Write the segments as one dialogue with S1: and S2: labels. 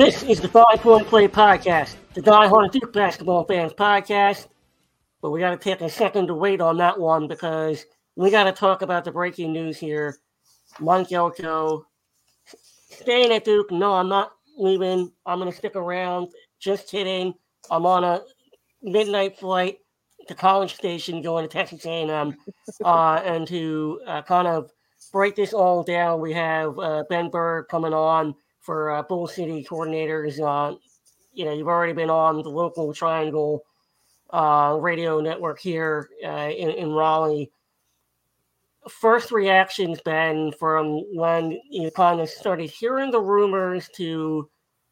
S1: This is the Five Point Play Podcast, the Die Hard Duke Basketball Fans Podcast. But we got to take a second to wait on that one because we got to talk about the breaking news here. Mike Elko staying at Duke. No, I'm not leaving. I'm going to stick around. Just kidding. I'm on a midnight flight to College Station going to Texas A&M. Uh, and to uh, kind of break this all down, we have uh, Ben Berg coming on for uh, Bull City coordinators. Uh, you know, you've already been on the local Triangle uh, radio network here uh, in, in Raleigh. First reactions, Ben, from when you kind of started hearing the rumors to,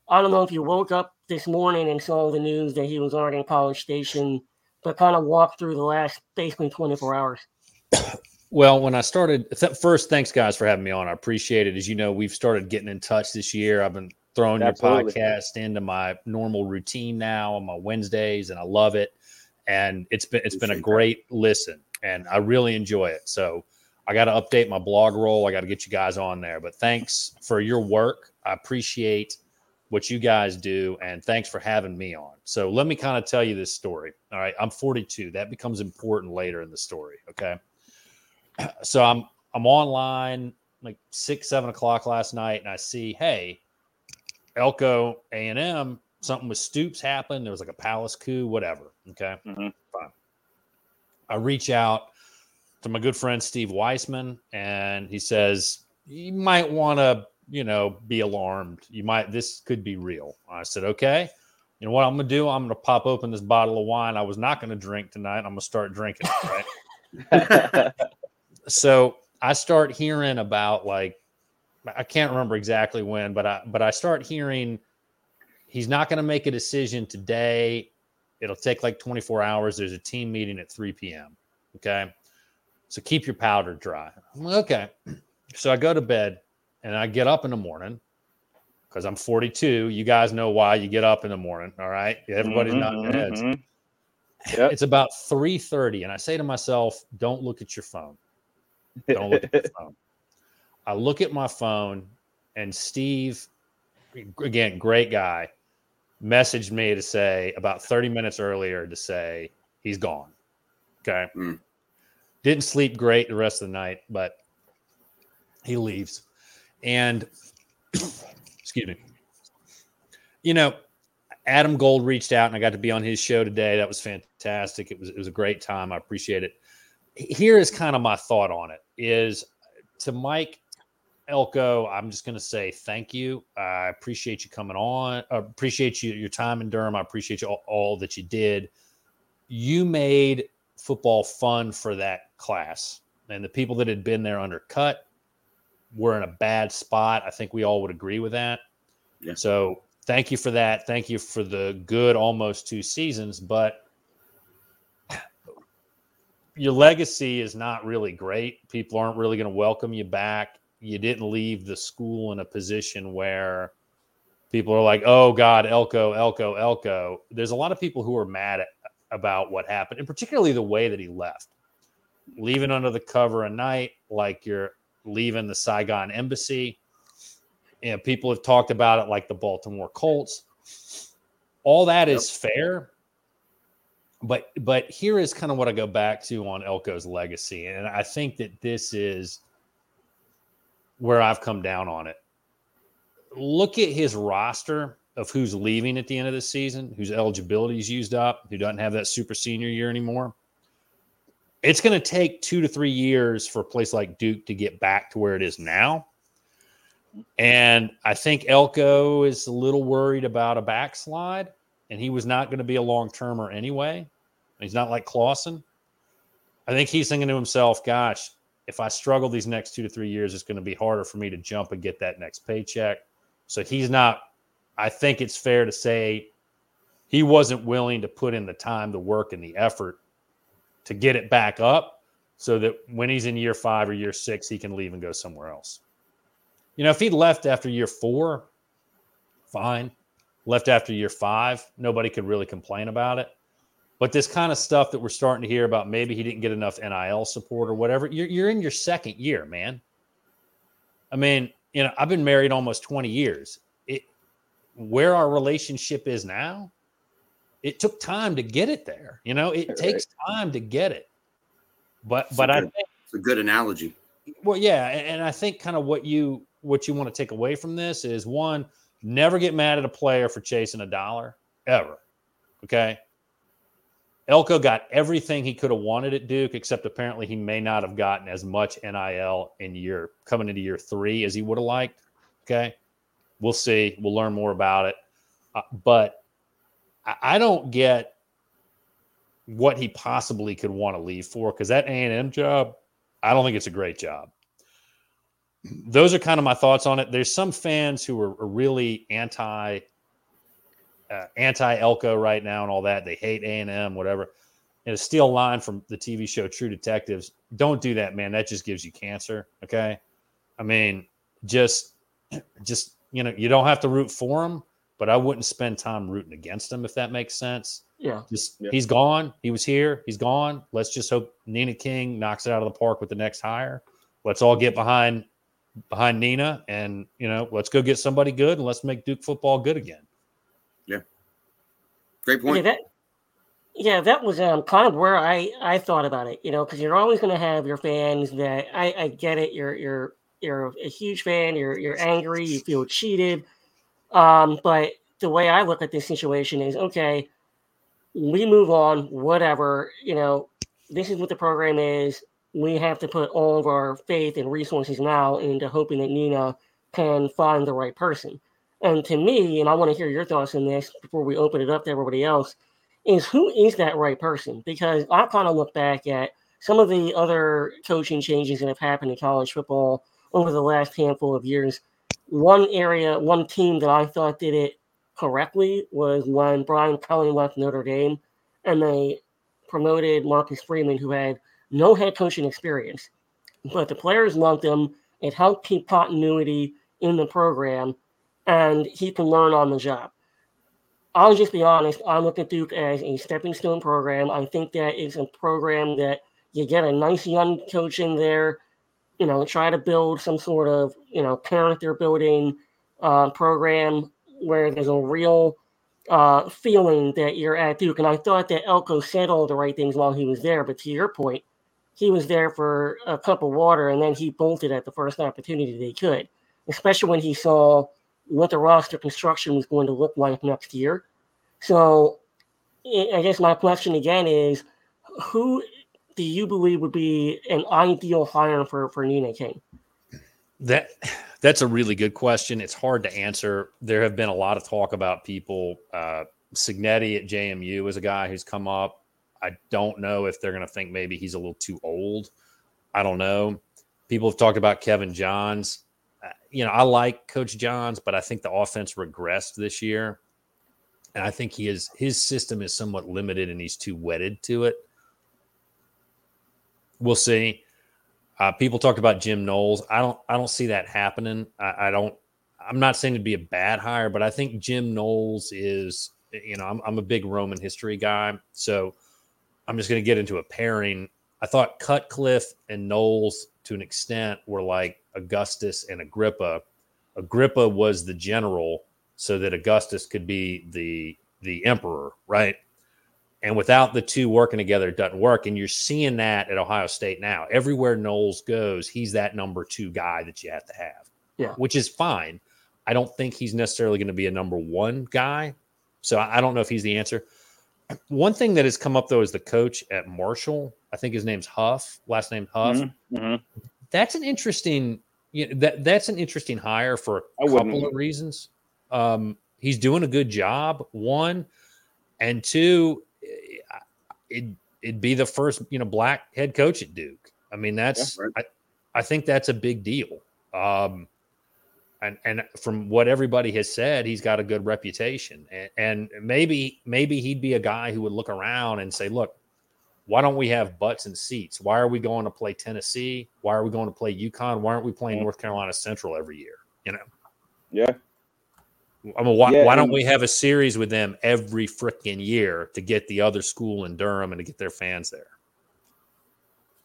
S1: I don't know if you woke up this morning and saw the news that he was already in College Station, but kind of walk through the last basically 24 hours.
S2: Well, when I started, first, thanks guys for having me on. I appreciate it. As you know, we've started getting in touch this year. I've been throwing Absolutely. your podcast into my normal routine now on my Wednesdays, and I love it. And it's been it's been a great that. listen, and I really enjoy it. So I got to update my blog roll. I got to get you guys on there. But thanks for your work. I appreciate what you guys do, and thanks for having me on. So let me kind of tell you this story. All right, I'm 42. That becomes important later in the story. Okay so I'm I'm online like six seven o'clock last night, and I see hey, Elko A and M something with Stoops happened. There was like a palace coup, whatever. Okay, mm-hmm. fine. I reach out to my good friend Steve Weissman, and he says you might want to you know be alarmed. You might this could be real. I said okay. You know what I'm gonna do? I'm gonna pop open this bottle of wine. I was not gonna drink tonight. I'm gonna start drinking. Right. so I start hearing about like I can't remember exactly when, but I but I start hearing he's not going to make a decision today. It'll take like 24 hours. There's a team meeting at 3 p.m. Okay. So keep your powder dry. okay. So I go to bed and I get up in the morning because I'm 42. You guys know why you get up in the morning. All right. Everybody's mm-hmm, nodding their heads. Mm-hmm. Yep. It's about 3:30. And I say to myself, don't look at your phone. Don't look at the phone. I look at my phone, and Steve, again, great guy, messaged me to say about 30 minutes earlier to say he's gone. Okay. Mm. Didn't sleep great the rest of the night, but he leaves. And excuse me. You know, Adam Gold reached out and I got to be on his show today. That was fantastic. It was it was a great time. I appreciate it here is kind of my thought on it is to Mike Elko, I'm just going to say thank you. I appreciate you coming on. I appreciate you your time in Durham. I appreciate you all, all that you did. You made football fun for that class, and the people that had been there undercut were in a bad spot. I think we all would agree with that. Yeah. So thank you for that. Thank you for the good almost two seasons, but your legacy is not really great. People aren't really going to welcome you back. You didn't leave the school in a position where people are like, "Oh God, Elko, Elko, Elko." There's a lot of people who are mad at, about what happened, and particularly the way that he left, leaving under the cover of night, like you're leaving the Saigon embassy. And people have talked about it like the Baltimore Colts. All that yep. is fair, but but here is kind of what I go back to on Elko's legacy, and I think that this is where I've come down on it. Look at his roster of who's leaving at the end of the season, whose eligibility is used up, who doesn't have that super senior year anymore. It's going to take two to three years for a place like Duke to get back to where it is now. And I think Elko is a little worried about a backslide and he was not going to be a long termer anyway. He's not like Clawson. I think he's thinking to himself, gosh, if I struggle these next two to three years, it's going to be harder for me to jump and get that next paycheck. So he's not, I think it's fair to say he wasn't willing to put in the time, the work, and the effort to get it back up so that when he's in year five or year six, he can leave and go somewhere else. You know, if he left after year four, fine left after year five, nobody could really complain about it. But this kind of stuff that we're starting to hear about, maybe he didn't get enough NIL support or whatever. You're, you're in your second year, man. I mean, you know, I've been married almost 20 years. It, where our relationship is now, it took time to get it there. You know, it right. takes time to get it. But it's but I
S3: think it's a good analogy.
S2: Well, yeah, and I think kind of what you what you want to take away from this is one, never get mad at a player for chasing a dollar ever. Okay. Elko got everything he could have wanted at Duke, except apparently he may not have gotten as much NIL in year coming into year three as he would have liked. Okay. We'll see. We'll learn more about it. Uh, but I, I don't get what he possibly could want to leave for because that A&M job, I don't think it's a great job. Those are kind of my thoughts on it. There's some fans who are, are really anti uh, anti Elko right now and all that. They hate A and M, whatever. And a steel line from the TV show True Detectives. Don't do that, man. That just gives you cancer. Okay. I mean, just, just you know, you don't have to root for him, but I wouldn't spend time rooting against him if that makes sense.
S1: Yeah.
S2: Just yeah. he's gone. He was here. He's gone. Let's just hope Nina King knocks it out of the park with the next hire. Let's all get behind behind Nina and you know, let's go get somebody good and let's make Duke football good again.
S3: Yeah, great point.
S1: Yeah, that, yeah, that was um, kind of where I, I thought about it, you know, because you're always going to have your fans that I, I get it. You're you're you're a huge fan. You're you're angry. You feel cheated. Um, but the way I look at this situation is okay. We move on. Whatever you know. This is what the program is. We have to put all of our faith and resources now into hoping that Nina can find the right person. And to me, and I want to hear your thoughts on this before we open it up to everybody else, is who is that right person? Because I kind of look back at some of the other coaching changes that have happened in college football over the last handful of years. One area, one team that I thought did it correctly was when Brian Kelly left Notre Dame and they promoted Marcus Freeman, who had no head coaching experience. But the players loved him. It helped keep continuity in the program and he can learn on the job. I'll just be honest, I look at Duke as a stepping stone program. I think that it's a program that you get a nice young coach in there, you know, try to build some sort of, you know, character building uh, program where there's a real uh, feeling that you're at Duke. And I thought that Elko said all the right things while he was there. But to your point, he was there for a cup of water and then he bolted at the first opportunity they could, especially when he saw what the roster construction was going to look like next year. So I guess my question again is who do you believe would be an ideal hire for, for Nina King?
S2: That that's a really good question. It's hard to answer. There have been a lot of talk about people. Uh, Cignetti at JMU is a guy who's come up. I don't know if they're going to think maybe he's a little too old. I don't know. People have talked about Kevin Johns you know, I like Coach Johns, but I think the offense regressed this year. And I think he is his system is somewhat limited and he's too wedded to it. We'll see. Uh, people talked about Jim Knowles. I don't I don't see that happening. I, I, don't I'm not saying to be a bad hire, but I think Jim Knowles is, you know, I'm, I'm a big Roman history guy. So I'm just going to get into a pairing. I thought Cutcliffe and Knowles to an extent were like Augustus and Agrippa. Agrippa was the general so that Augustus could be the the emperor, right? And without the two working together, it doesn't work. And you're seeing that at Ohio State now. Everywhere Knowles goes, he's that number two guy that you have to have.
S1: Yeah.
S2: Which is fine. I don't think he's necessarily going to be a number one guy. So I don't know if he's the answer. One thing that has come up though is the coach at Marshall. I think his name's Huff, last name Huff. Mm-hmm. Mm-hmm. That's an interesting you know, that that's an interesting hire for a couple of reasons. Um, he's doing a good job. One, and two, it it'd be the first you know black head coach at Duke. I mean, that's yeah, right. I, I think that's a big deal. Um, and and from what everybody has said, he's got a good reputation, and, and maybe maybe he'd be a guy who would look around and say, "Look, why don't we have butts and seats? Why are we going to play Tennessee? Why are we going to play UConn? Why aren't we playing North Carolina Central every year? You know?
S4: Yeah.
S2: I mean, why, yeah, why don't we have a series with them every freaking year to get the other school in Durham and to get their fans there?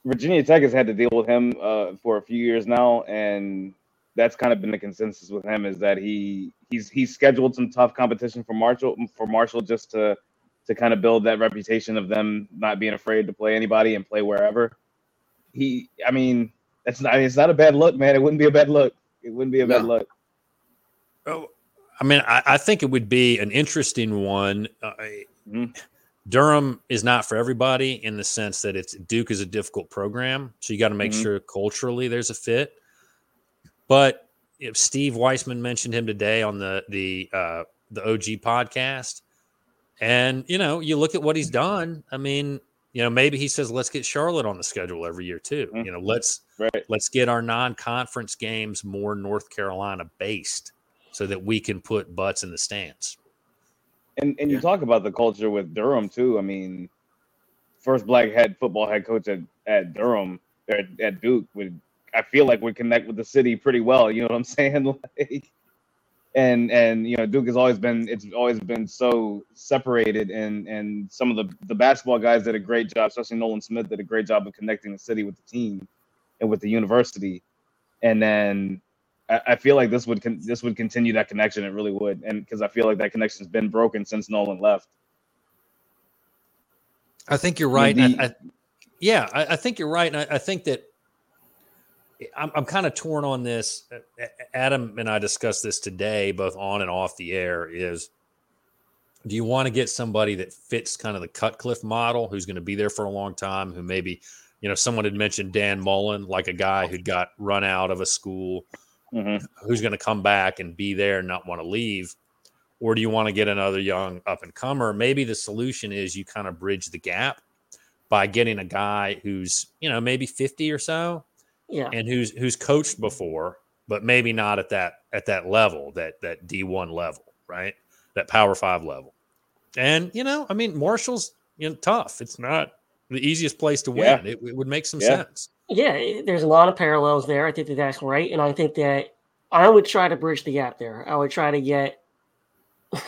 S4: Virginia Tech has had to deal with him uh, for a few years now, and
S3: that's kind of been the consensus with him is that he he's he's scheduled some tough competition for Marshall for Marshall just to to kind of build that reputation of them not being afraid to play anybody and play wherever. He, I mean, that's not it's not a bad look, man. It wouldn't be a bad look. It wouldn't be a bad look.
S2: Oh, I mean, I, I, think it would be an interesting one. Uh, mm-hmm. Durham is not for everybody in the sense that it's Duke is a difficult program, so you got to make mm-hmm. sure culturally there's a fit. But if Steve Weissman mentioned him today on the the uh, the OG podcast, and you know, you look at what he's done. I mean, you know, maybe he says, let's get Charlotte on the schedule every year too. Mm-hmm. You know, let's right. let's get our non-conference games more North Carolina based so that we can put butts in the stands.
S3: And and you talk about the culture with Durham too. I mean, first black head football head coach at, at Durham at, at Duke would I feel like we connect with the city pretty well. You know what I'm saying? Like, and and you know Duke has always been it's always been so separated and and some of the the basketball guys did a great job, especially Nolan Smith did a great job of connecting the city with the team and with the university. And then I, I feel like this would con- this would continue that connection. It really would, and because I feel like that connection's been broken since Nolan left.
S2: I think you're right. I, I, yeah, I, I, think you're right. And I, think that I'm, I'm kind of torn on this. Adam and I discussed this today, both on and off the air. Is do you want to get somebody that fits kind of the Cutcliffe model, who's going to be there for a long time, who maybe, you know, someone had mentioned Dan Mullen, like a guy who got run out of a school, mm-hmm. who's going to come back and be there and not want to leave? Or do you want to get another young up and comer? Maybe the solution is you kind of bridge the gap by getting a guy who's, you know, maybe 50 or so
S1: yeah,
S2: and who's who's coached before, but maybe not at that at that level, that that D one level, right? That Power Five level. And you know, I mean, Marshall's you know tough. It's not the easiest place to win. Yeah. It, it, would make some yeah. sense.
S1: Yeah, there's a lot of parallels there. I think that that's right, and I think that I would try to bridge the gap there. I would try to get.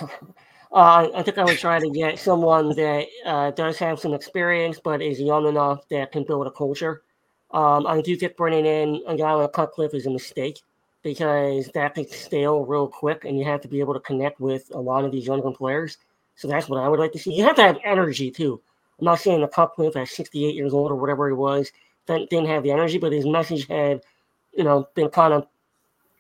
S1: Uh, I think I would try to get someone that uh, does have some experience, but is young enough that can build a culture. Um, I do think bringing in a guy like Cutcliffe is a mistake because that gets stale real quick, and you have to be able to connect with a lot of these younger players. So that's what I would like to see. You have to have energy too. I'm not saying the Cutcliffe at 68 years old or whatever he was didn't have the energy, but his message had, you know, been kind of,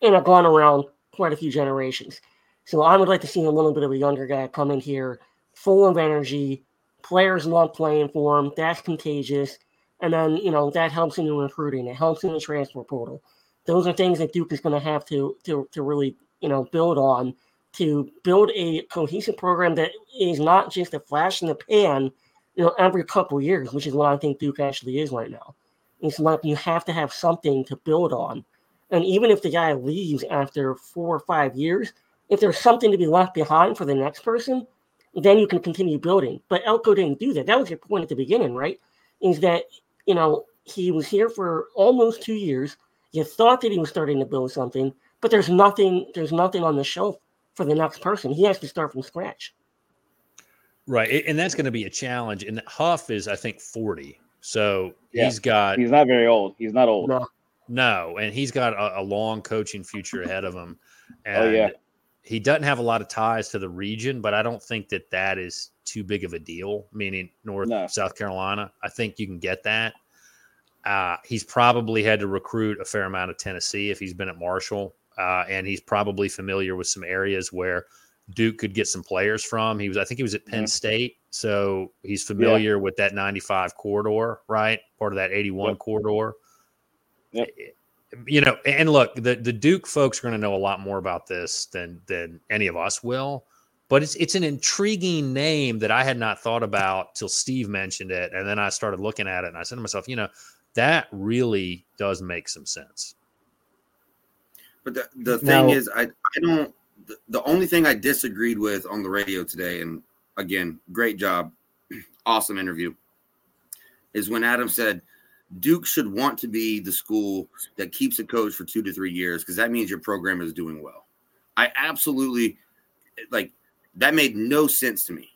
S1: you know, gone around quite a few generations. So I would like to see a little bit of a younger guy come in here, full of energy. Players love playing for him. That's contagious. And then, you know, that helps in the recruiting. It helps in the transfer portal. Those are things that Duke is going to have to to to really, you know, build on to build a cohesive program that is not just a flash in the pan, you know, every couple years, which is what I think Duke actually is right now. It's like you have to have something to build on. And even if the guy leaves after four or five years, if there's something to be left behind for the next person, then you can continue building. But Elko didn't do that. That was your point at the beginning, right? Is that you know, he was here for almost two years. You thought that he was starting to build something, but there's nothing. There's nothing on the shelf for the next person. He has to start from scratch.
S2: Right, and that's going to be a challenge. And Huff is, I think, forty. So yeah. he's got.
S3: He's not very old. He's not old.
S2: No, no and he's got a, a long coaching future ahead of him. And
S3: oh yeah.
S2: He doesn't have a lot of ties to the region, but I don't think that that is too big of a deal, meaning North no. South Carolina. I think you can get that. Uh, he's probably had to recruit a fair amount of Tennessee if he's been at Marshall, uh, and he's probably familiar with some areas where Duke could get some players from. He was, I think, he was at Penn yeah. State, so he's familiar yeah. with that 95 corridor, right? Part of that 81 yep. corridor.
S3: Yep.
S2: You know, and look, the the Duke folks are going to know a lot more about this than than any of us will but it's it's an intriguing name that I had not thought about till Steve mentioned it, and then I started looking at it, and I said to myself, you know, that really does make some sense.
S4: But the the thing now, is, I I don't. The, the only thing I disagreed with on the radio today, and again, great job, awesome interview, is when Adam said Duke should want to be the school that keeps a coach for two to three years because that means your program is doing well. I absolutely like that made no sense to me.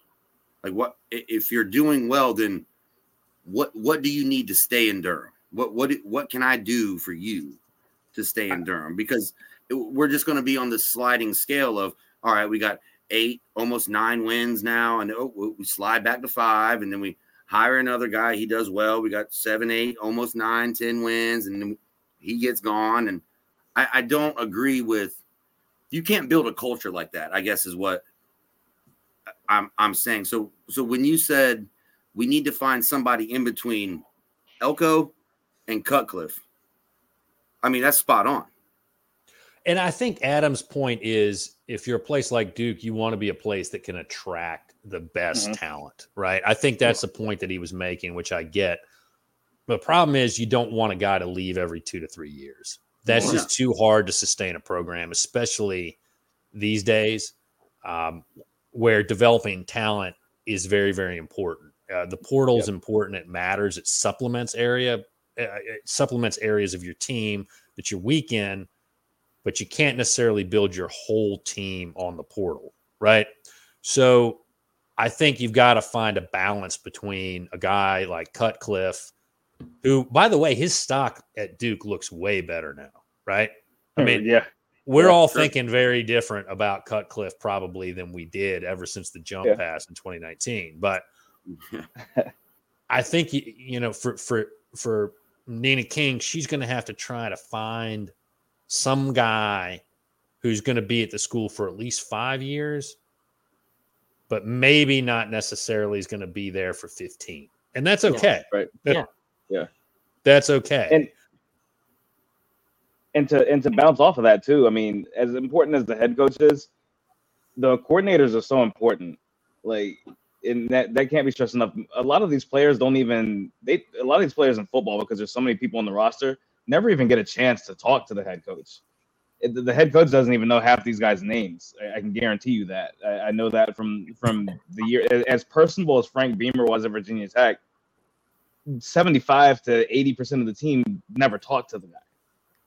S4: Like what if you're doing well, then what what do you need to stay in Durham? What what what can I do for you to stay in Durham because we're just going to be on the sliding scale of all right, we got eight, almost nine wins now, and oh, we slide back to five, and then we hire another guy. He does well. We got seven, eight, almost nine, ten wins, and he gets gone. And I, I don't agree with you can't build a culture like that. I guess is what I'm I'm saying. So so when you said we need to find somebody in between Elko and Cutcliffe, I mean that's spot on.
S2: And I think Adam's point is if you're a place like Duke, you want to be a place that can attract the best mm-hmm. talent, right? I think that's the point that he was making, which I get. The problem is you don't want a guy to leave every two to three years. That's yeah. just too hard to sustain a program, especially these days, um, where developing talent is very, very important. Uh, the portal is yep. important; it matters. It supplements area, uh, it supplements areas of your team that you're weak in but you can't necessarily build your whole team on the portal, right? So I think you've got to find a balance between a guy like Cutcliffe, who, by the way, his stock at Duke looks way better now, right? I mean,
S3: yeah.
S2: We're
S3: yeah,
S2: all sure. thinking very different about Cutcliffe probably than we did ever since the jump yeah. pass in 2019. But I think you, know for for for Nina King, she's going to have to try to find some guy who's going to be at the school for at least five years, but maybe not necessarily is going to be there for 15. And that's okay.
S3: Yeah, right. yeah. Yeah.
S2: That's okay.
S3: And and to and to bounce off of that too, I mean, as important as the head coach is, the coordinators are so important. Like and that that can't be stressed enough. A lot of these players don't even they a lot of these players in football because there's so many people on the roster never even get a chance to talk to the head coach. The head coach doesn't even know half these guys' names. I, can guarantee you that. I, know that from from the year as personable as Frank Beamer was at Virginia Tech. Seventy-five to eighty percent of the team never talked to the guy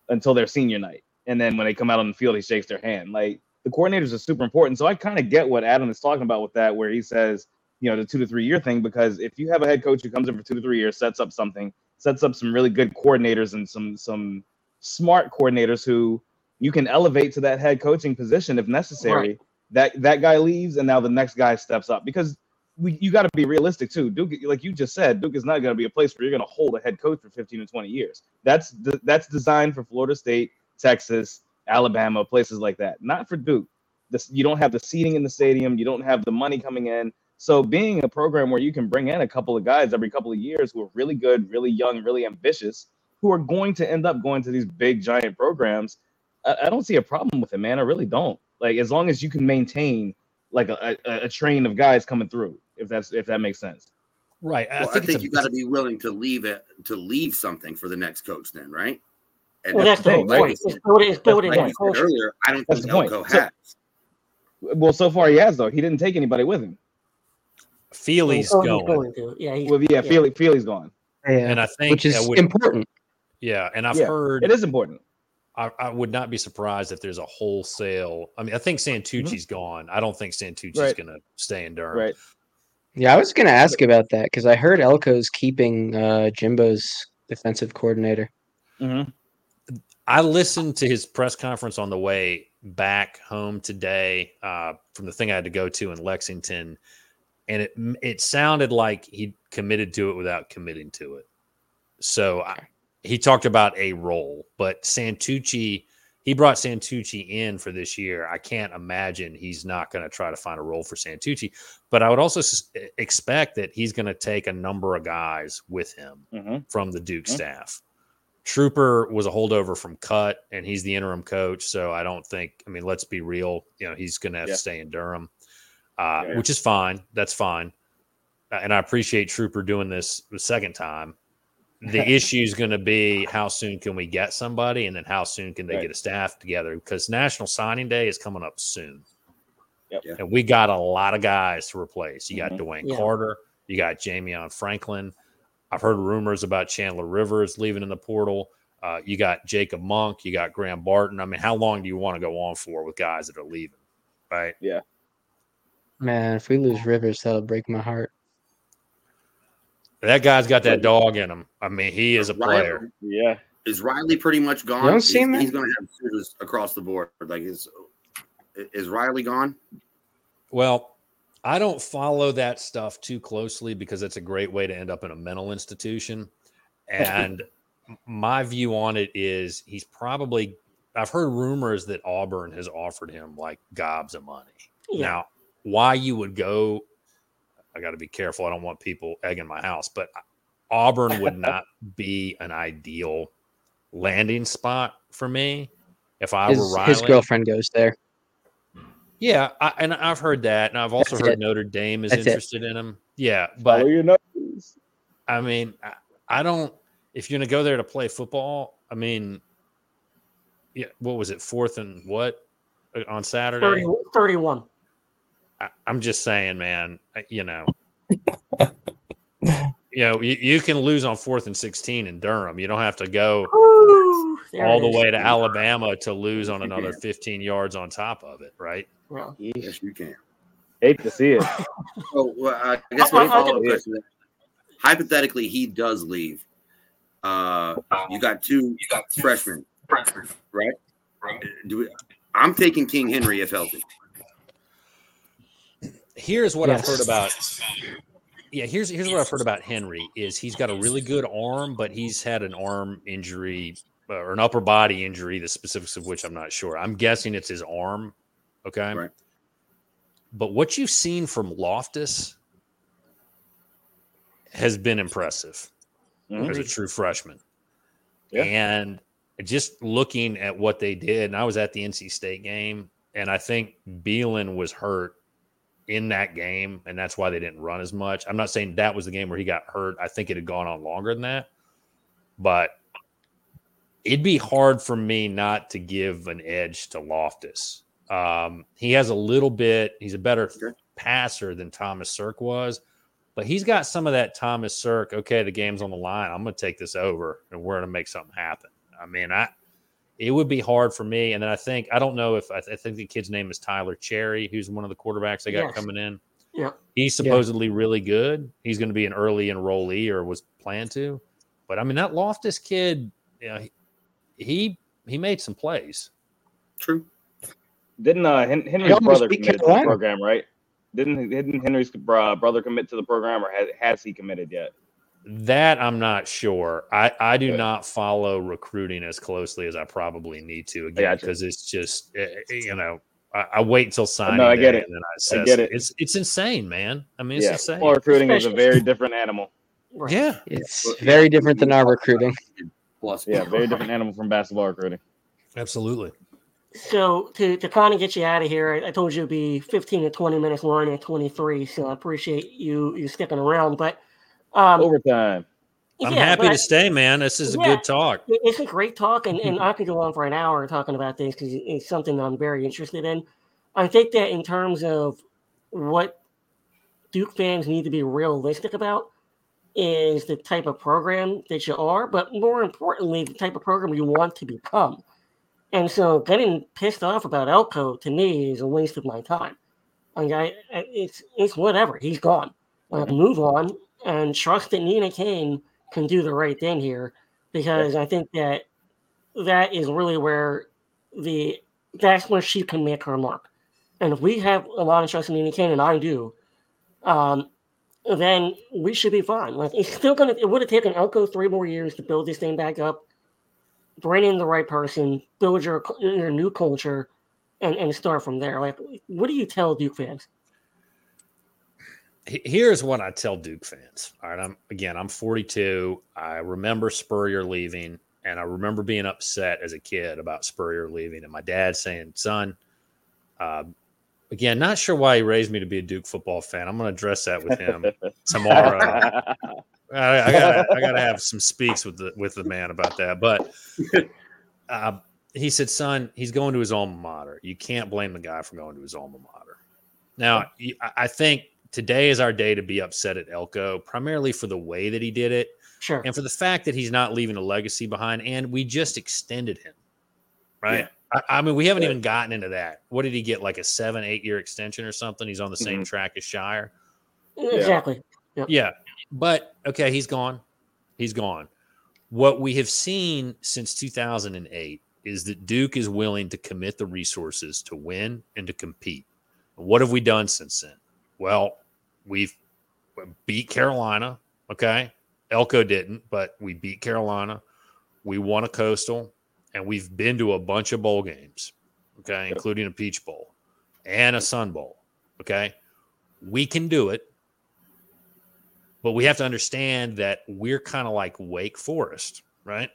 S3: until their senior night, and then when they come out on the field, he shakes their hand. Like the coordinators are super important. So I kind of get what Adam is talking about with that, where he says, you know, the two to three year thing, because if you have a head coach who comes in for two to three years, sets up something, sets up some really good coordinators and some some smart coordinators who you can elevate to that head coaching position if necessary. Right. That that guy leaves and now the next guy steps up because we, you got to be realistic too. Duke, like you just said, Duke is not going to be a place where you're going to hold a head coach for 15 to 20 years. That's that's designed for Florida State, Texas, Alabama, places like that. Not for Duke. This you don't have the seating in the stadium. You don't have the money coming in. So being a program where you can bring in a couple of guys every couple of years who are really good, really young, really ambitious, who are going to end up going to these big giant programs, I, I don't see a problem with it, man. I really don't. Like as long as you can maintain like a, a, a train of guys coming through, if that's if that makes sense.
S2: Right.
S4: I well, think, I think you got to be willing to leave it to leave something for the next coach, then, right?
S1: And well, that's, that's the point. It's building, it's building
S4: like earlier, I don't that's think Elko has.
S3: well, so far he has though. He didn't take anybody with him.
S2: Feely's oh, going. going
S3: to. Yeah, well, yeah, yeah. Feely, Feely's gone.
S2: Yeah. And I think
S5: which is would, important.
S2: Yeah, and I've yeah, heard
S3: it is important.
S2: I, I, would not be surprised if there's a wholesale. I mean, I think Santucci's mm-hmm. gone. I don't think Santucci's right. going to stay in Durham.
S3: Right.
S5: Yeah, I was going to ask about that because I heard Elko's keeping uh, Jimbo's defensive coordinator.
S2: Mm-hmm. I listened to his press conference on the way back home today uh, from the thing I had to go to in Lexington and it it sounded like he committed to it without committing to it. So I, he talked about a role, but Santucci he brought Santucci in for this year. I can't imagine he's not going to try to find a role for Santucci, but I would also expect that he's going to take a number of guys with him mm-hmm. from the Duke mm-hmm. staff. Trooper was a holdover from Cut, and he's the interim coach. So I don't think. I mean, let's be real. You know, he's going to have yeah. to stay in Durham uh, yeah. which is fine. That's fine. Uh, and I appreciate Trooper doing this the second time. The issue is going to be how soon can we get somebody, and then how soon can they right. get a staff together? Because National Signing Day is coming up soon. Yep. And we got a lot of guys to replace. You got mm-hmm. DeWayne yeah. Carter, you got Jamion Franklin. I've heard rumors about Chandler Rivers leaving in the portal. Uh, you got Jacob Monk, you got Graham Barton. I mean, how long do you want to go on for with guys that are leaving? Right.
S3: Yeah.
S5: Man, if we lose Rivers, that'll break my heart.
S2: That guy's got that dog in him. I mean, he is a player.
S3: Yeah.
S4: is Riley pretty much gone?
S5: You don't see him.
S4: He's, he's going to have shooters across the board. Like is is Riley gone?
S2: Well, I don't follow that stuff too closely because it's a great way to end up in a mental institution. And my view on it is he's probably I've heard rumors that Auburn has offered him like gobs of money. Yeah. Now, why you would go I got to be careful. I don't want people egging my house, but Auburn would not be an ideal landing spot for me if I
S5: his,
S2: were Riley.
S5: His girlfriend goes there.
S2: Yeah, I, and I've heard that, and I've also
S5: That's
S2: heard
S5: it.
S2: Notre Dame is
S5: That's
S2: interested in him. Yeah, but
S3: your nose.
S2: I mean, I, I don't. If you're gonna go there to play football, I mean, yeah, what was it? Fourth and what uh, on Saturday?
S1: 30, 31.
S2: I, I'm just saying, man. You know, you know, you, you can lose on fourth and sixteen in Durham. You don't have to go
S1: Woo! There
S2: all the way to Alabama to lose on another 15 yards on top of it, right?
S1: Well,
S4: Yes, you can.
S3: Hate to see it.
S4: Oh, well, I guess my
S1: I- I
S4: follow-up question. is, Hypothetically, he does leave. Uh, you got two freshmen, right? Do we, I'm taking King Henry if healthy.
S2: Here's what I've heard about. Yeah, here's here's what I've heard about Henry is he's got a really good arm, but he's had an arm injury uh, or an upper body injury, the specifics of which I'm not sure. I'm guessing it's his arm. Okay.
S4: Right.
S2: But what you've seen from Loftis has been impressive
S3: Mhm.
S2: as a true freshman.
S3: Yeah.
S2: And just looking at what they did, and I was at the NC State game, and I think Belin was hurt in that game, and that's why they didn't run as much. I'm not saying that was the game where he got hurt. I think it had gone on longer than that, but it'd be hard for me not to give an edge to Loftis. Um, he has a little bit. He's a better
S4: Sure.
S2: passer than Thomas Sirk was, but he's got some of that Thomas Sirk. Okay, the game's on the line. I'm going to take this over, and we're going to make something happen. I mean, I it would be hard for me. And then I think I don't know if I, I think the kid's name is Tyler Cherry, who's one of the quarterbacks they got
S1: Yes.
S2: coming in.
S1: Yeah.
S2: He's supposedly really good. He's going to be an early enrollee or was planned to. But I mean, that Loftis kid, you know, he he, he made some plays.
S4: True.
S3: Didn't uh, Henry's
S5: almost
S3: brother
S5: beat
S3: committed to the program, right? Didn't didn't Henry's bro- brother commit to the program, or has, has he committed yet?
S2: That I'm not sure. I, I do
S3: Good.
S2: not follow recruiting as closely as I probably need to again
S3: Gotcha.
S2: because it's just eh, eh, you know I, I wait until signing No,
S3: I get it.
S2: and then I assess
S3: get it.
S2: It's it's insane, man. I mean, it's
S3: yeah,
S2: insane.
S3: football recruiting is a very different animal.
S1: Right.
S2: yeah,
S5: It's very different than our recruiting.
S4: Plus,
S3: Yeah, very different animal from basketball recruiting.
S2: absolutely.
S1: So to, to kind of get you out of here, I, I told you it'd be 15 to 20 minutes. We're only at 23, so I appreciate you you sticking around. But um,
S3: Overtime.
S2: I'm
S1: yeah,
S2: happy
S1: but
S2: to stay, man. This is a good talk.
S1: It's a great talk, and, and I could go on for an hour talking about this because it's something that I'm very interested in. I think that in terms of what Duke fans need to be realistic about is the type of program that you are, but more importantly, the type of program you want to become. And so, getting pissed off about Elko to me is a waste of my time. I mean, I, I- it's it's whatever. He's gone. Like, move on and trust that Nina King can do the right thing here, because I think that that is really where the that's where she can make her mark. And if we have a lot of trust in Nina King, and I do, um, then we should be fine. Like it's still gonna. It would have taken Elko three more years to build this thing back up, bring in the right person, build your your new culture, and and start from there. Like, what do you tell Duke fans?
S2: Here's what I tell Duke fans. All right, I'm again, I'm 42. I remember Spurrier leaving, and I remember being upset as a kid about Spurrier leaving, and my dad saying, "Son, uh, again, not sure why he raised me to be a Duke football fan. I'm going to address that with him tomorrow. I, I gotta, I gotta have some speaks with the with the man about that. But uh, he said, "Son, he's going to his alma mater. You can't blame the guy for going to his alma mater." Now, I- I think today is our day to be upset at Elko, primarily for the way that he did it,
S1: Sure.
S2: and for the fact that he's not leaving a legacy behind. And we just extended him, right?
S4: Yeah.
S2: I, I mean, we haven't
S3: Right.
S2: even gotten into that. What did he get? Like a seven, eight year extension or something? He's on the same
S3: Mhm.
S2: track as Scheyer.
S1: Exactly.
S2: Yeah. But okay, he's gone. He's gone. what we have seen since 2008 is that Duke is willing to commit the resources to win and to compete. What have we done since then? Well, we've beat Carolina. Okay. Elko didn't, but we beat Carolina. We won a coastal and we've been to a bunch of bowl games. Okay. Including a Peach Bowl and a Sun Bowl. Okay. We can do it. But we have to understand that we're kind of like Wake Forest, right?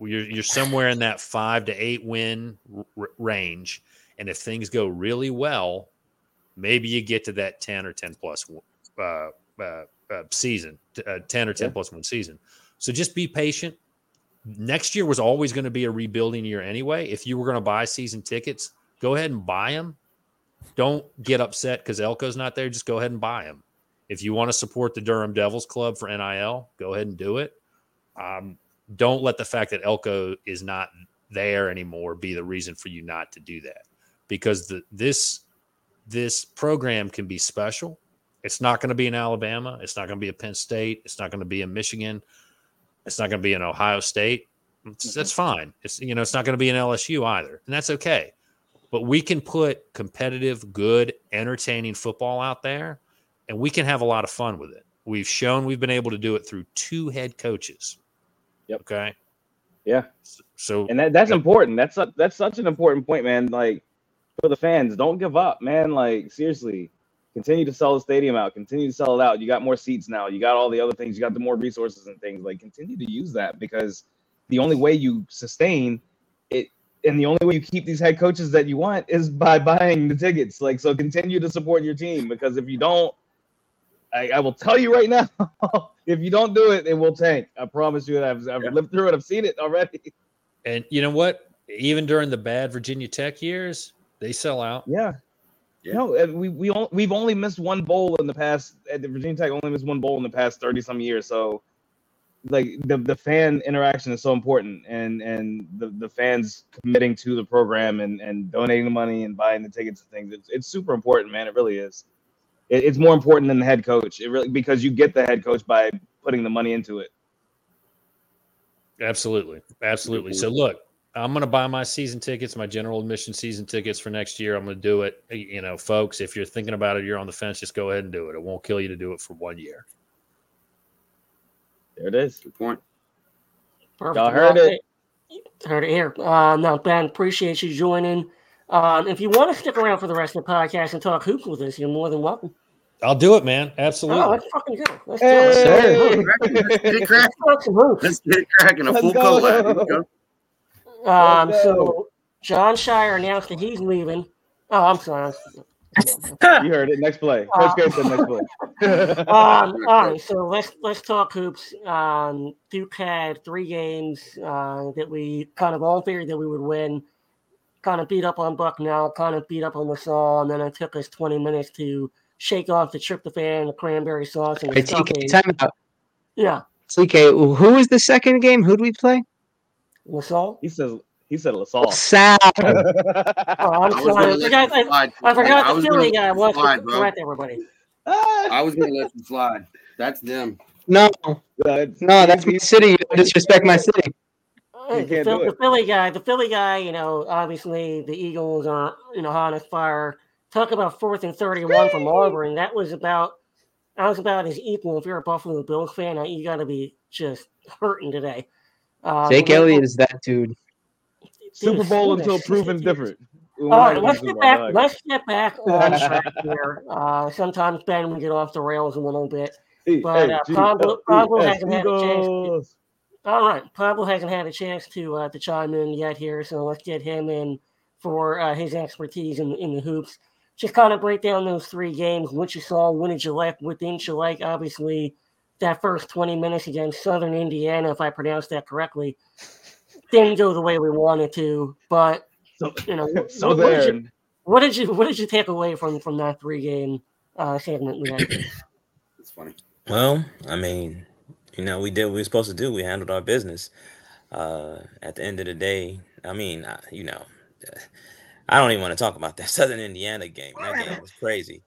S2: You're, you're somewhere in that five to eight win r- range. And if things go really well, maybe you get to that 10 or 10 plus uh, uh, uh, season, uh, 10 or 10 yeah. plus one season. So just be patient. Next year was always going to be a rebuilding year anyway. If you were going to buy season tickets, go ahead and buy them. Don't get upset because Elko's not there. Just go ahead and buy them. If you want to support the Durham Devils Club for NIL, go ahead and do it. Um, don't let the fact that Elko is not there anymore be the reason for you not to do that because the this this program can be special. It's not going to be in Alabama. It's not going to be a Penn State. It's not going to be in Michigan. It's not going to be in Ohio State. It's, mm-hmm. that's fine. It's you know it's not going to be in LSU either, and that's okay. But we can put competitive, good, entertaining football out there, and we can have a lot of fun with it. We've shown we've been able to do it through two head coaches.
S3: Yep.
S2: Okay.
S3: Yeah.
S2: So
S3: and that, that's important. That's a, that's such an important point, man. Like for the fans, don't give up, man. Like seriously, continue to sell the stadium out. Continue to sell it out. You got more seats now. You got all the other things. You got the more resources and things. Like continue to use that because the only way you sustain it and the only way you keep these head coaches that you want is by buying the tickets. Like so, continue to support your team because if you don't, I, I will tell you right now, if you don't do it, it will tank. I promise you. I've, I've yeah. lived through it. I've seen it already.
S2: And you know what? Even during the bad Virginia Tech years, they sell out.
S3: Yeah. Yeah. No, uh, we we all, we've only missed one bowl in the past. At the Virginia Tech, only missed one bowl in the past thirty some years. So, like the the fan interaction is so important, and and the, the fans committing to the program and and donating the money and buying the tickets and things. It's it's super important, man. It really is. It, it's more important than the head coach. It really because you get the head coach by putting the money into it.
S2: Absolutely, absolutely. So mm-hmm. look, I'm going to buy my season tickets, my general admission season tickets for next year. I'm going to do it. You know, folks, if you're thinking about it, you're on the fence, just go ahead and do it. It won't kill you to do it for one year.
S3: There it is.
S4: Good point.
S3: Perfect. Y'all heard it.
S1: Heard it here. Uh, no, Ben, appreciate you joining. Um, if you want to stick around for the rest of the podcast and talk hoops with us, you're more than welcome.
S2: I'll do it, man. Absolutely. Oh,
S1: let's fucking go. Let's hey. do it. Let's get cracking. Let's get cracking. A full collab. Um, so Jon Scheyer announced that he's leaving. Oh, I'm sorry.
S3: you heard it. Next play. Coach K said next play.
S1: um, all right, so let's let's talk hoops. Um, Duke had three games uh, that we kind of all figured that we would win. Kind of beat up on Bucknell, kind of beat up on LaSalle, and then it took us 20 minutes to shake off the tryptophan, the fan, the cranberry sauce, and the TK, time out. Yeah.
S5: TK, who was the second game? Who did we play?
S1: LaSalle?
S3: He says he said LaSalle.
S5: Sal.
S1: oh, I'm I sorry. I forgot, I, I forgot I the Philly guy wants to correct everybody.
S4: I was going to let you slide. That's them.
S5: No, no, that's my city. You disrespect my city.
S1: Hey, the, the, Philly guy, the Philly guy, you know, obviously the Eagles are, you know, hot as fire. Talk about fourth and thirty-one from Auburn. That was about, that was about as equal. If you're a Buffalo Bills fan, you got to be just hurting today.
S5: Uh, Jake Elliott is that dude.
S3: Super Bowl until proven different.
S1: All right, let's get back. Let's get back on track here. Uh, sometimes Ben we get off the rails a little bit, but uh, Pablo, Pablo hasn't had a chance. To, all right, Pablo hasn't had a chance to uh, to chime in yet here, so let's get him in for uh, his expertise in, in the hoops. Just kind of break down those three games. What you saw, what did you like? What didn't you like? Obviously, that first 20 minutes against Southern Indiana, if I pronounced that correctly, didn't go the way we wanted to. But so, you know, so what, there. Did, you, what did you what did you take away from from that three game uh, segment we had?
S4: It's funny.
S6: Well, I mean, you know, we did what we were supposed to do. We handled our business. Uh, at the end of the day, I mean, I, you know, I don't even want to talk about that Southern Indiana game. That game was crazy.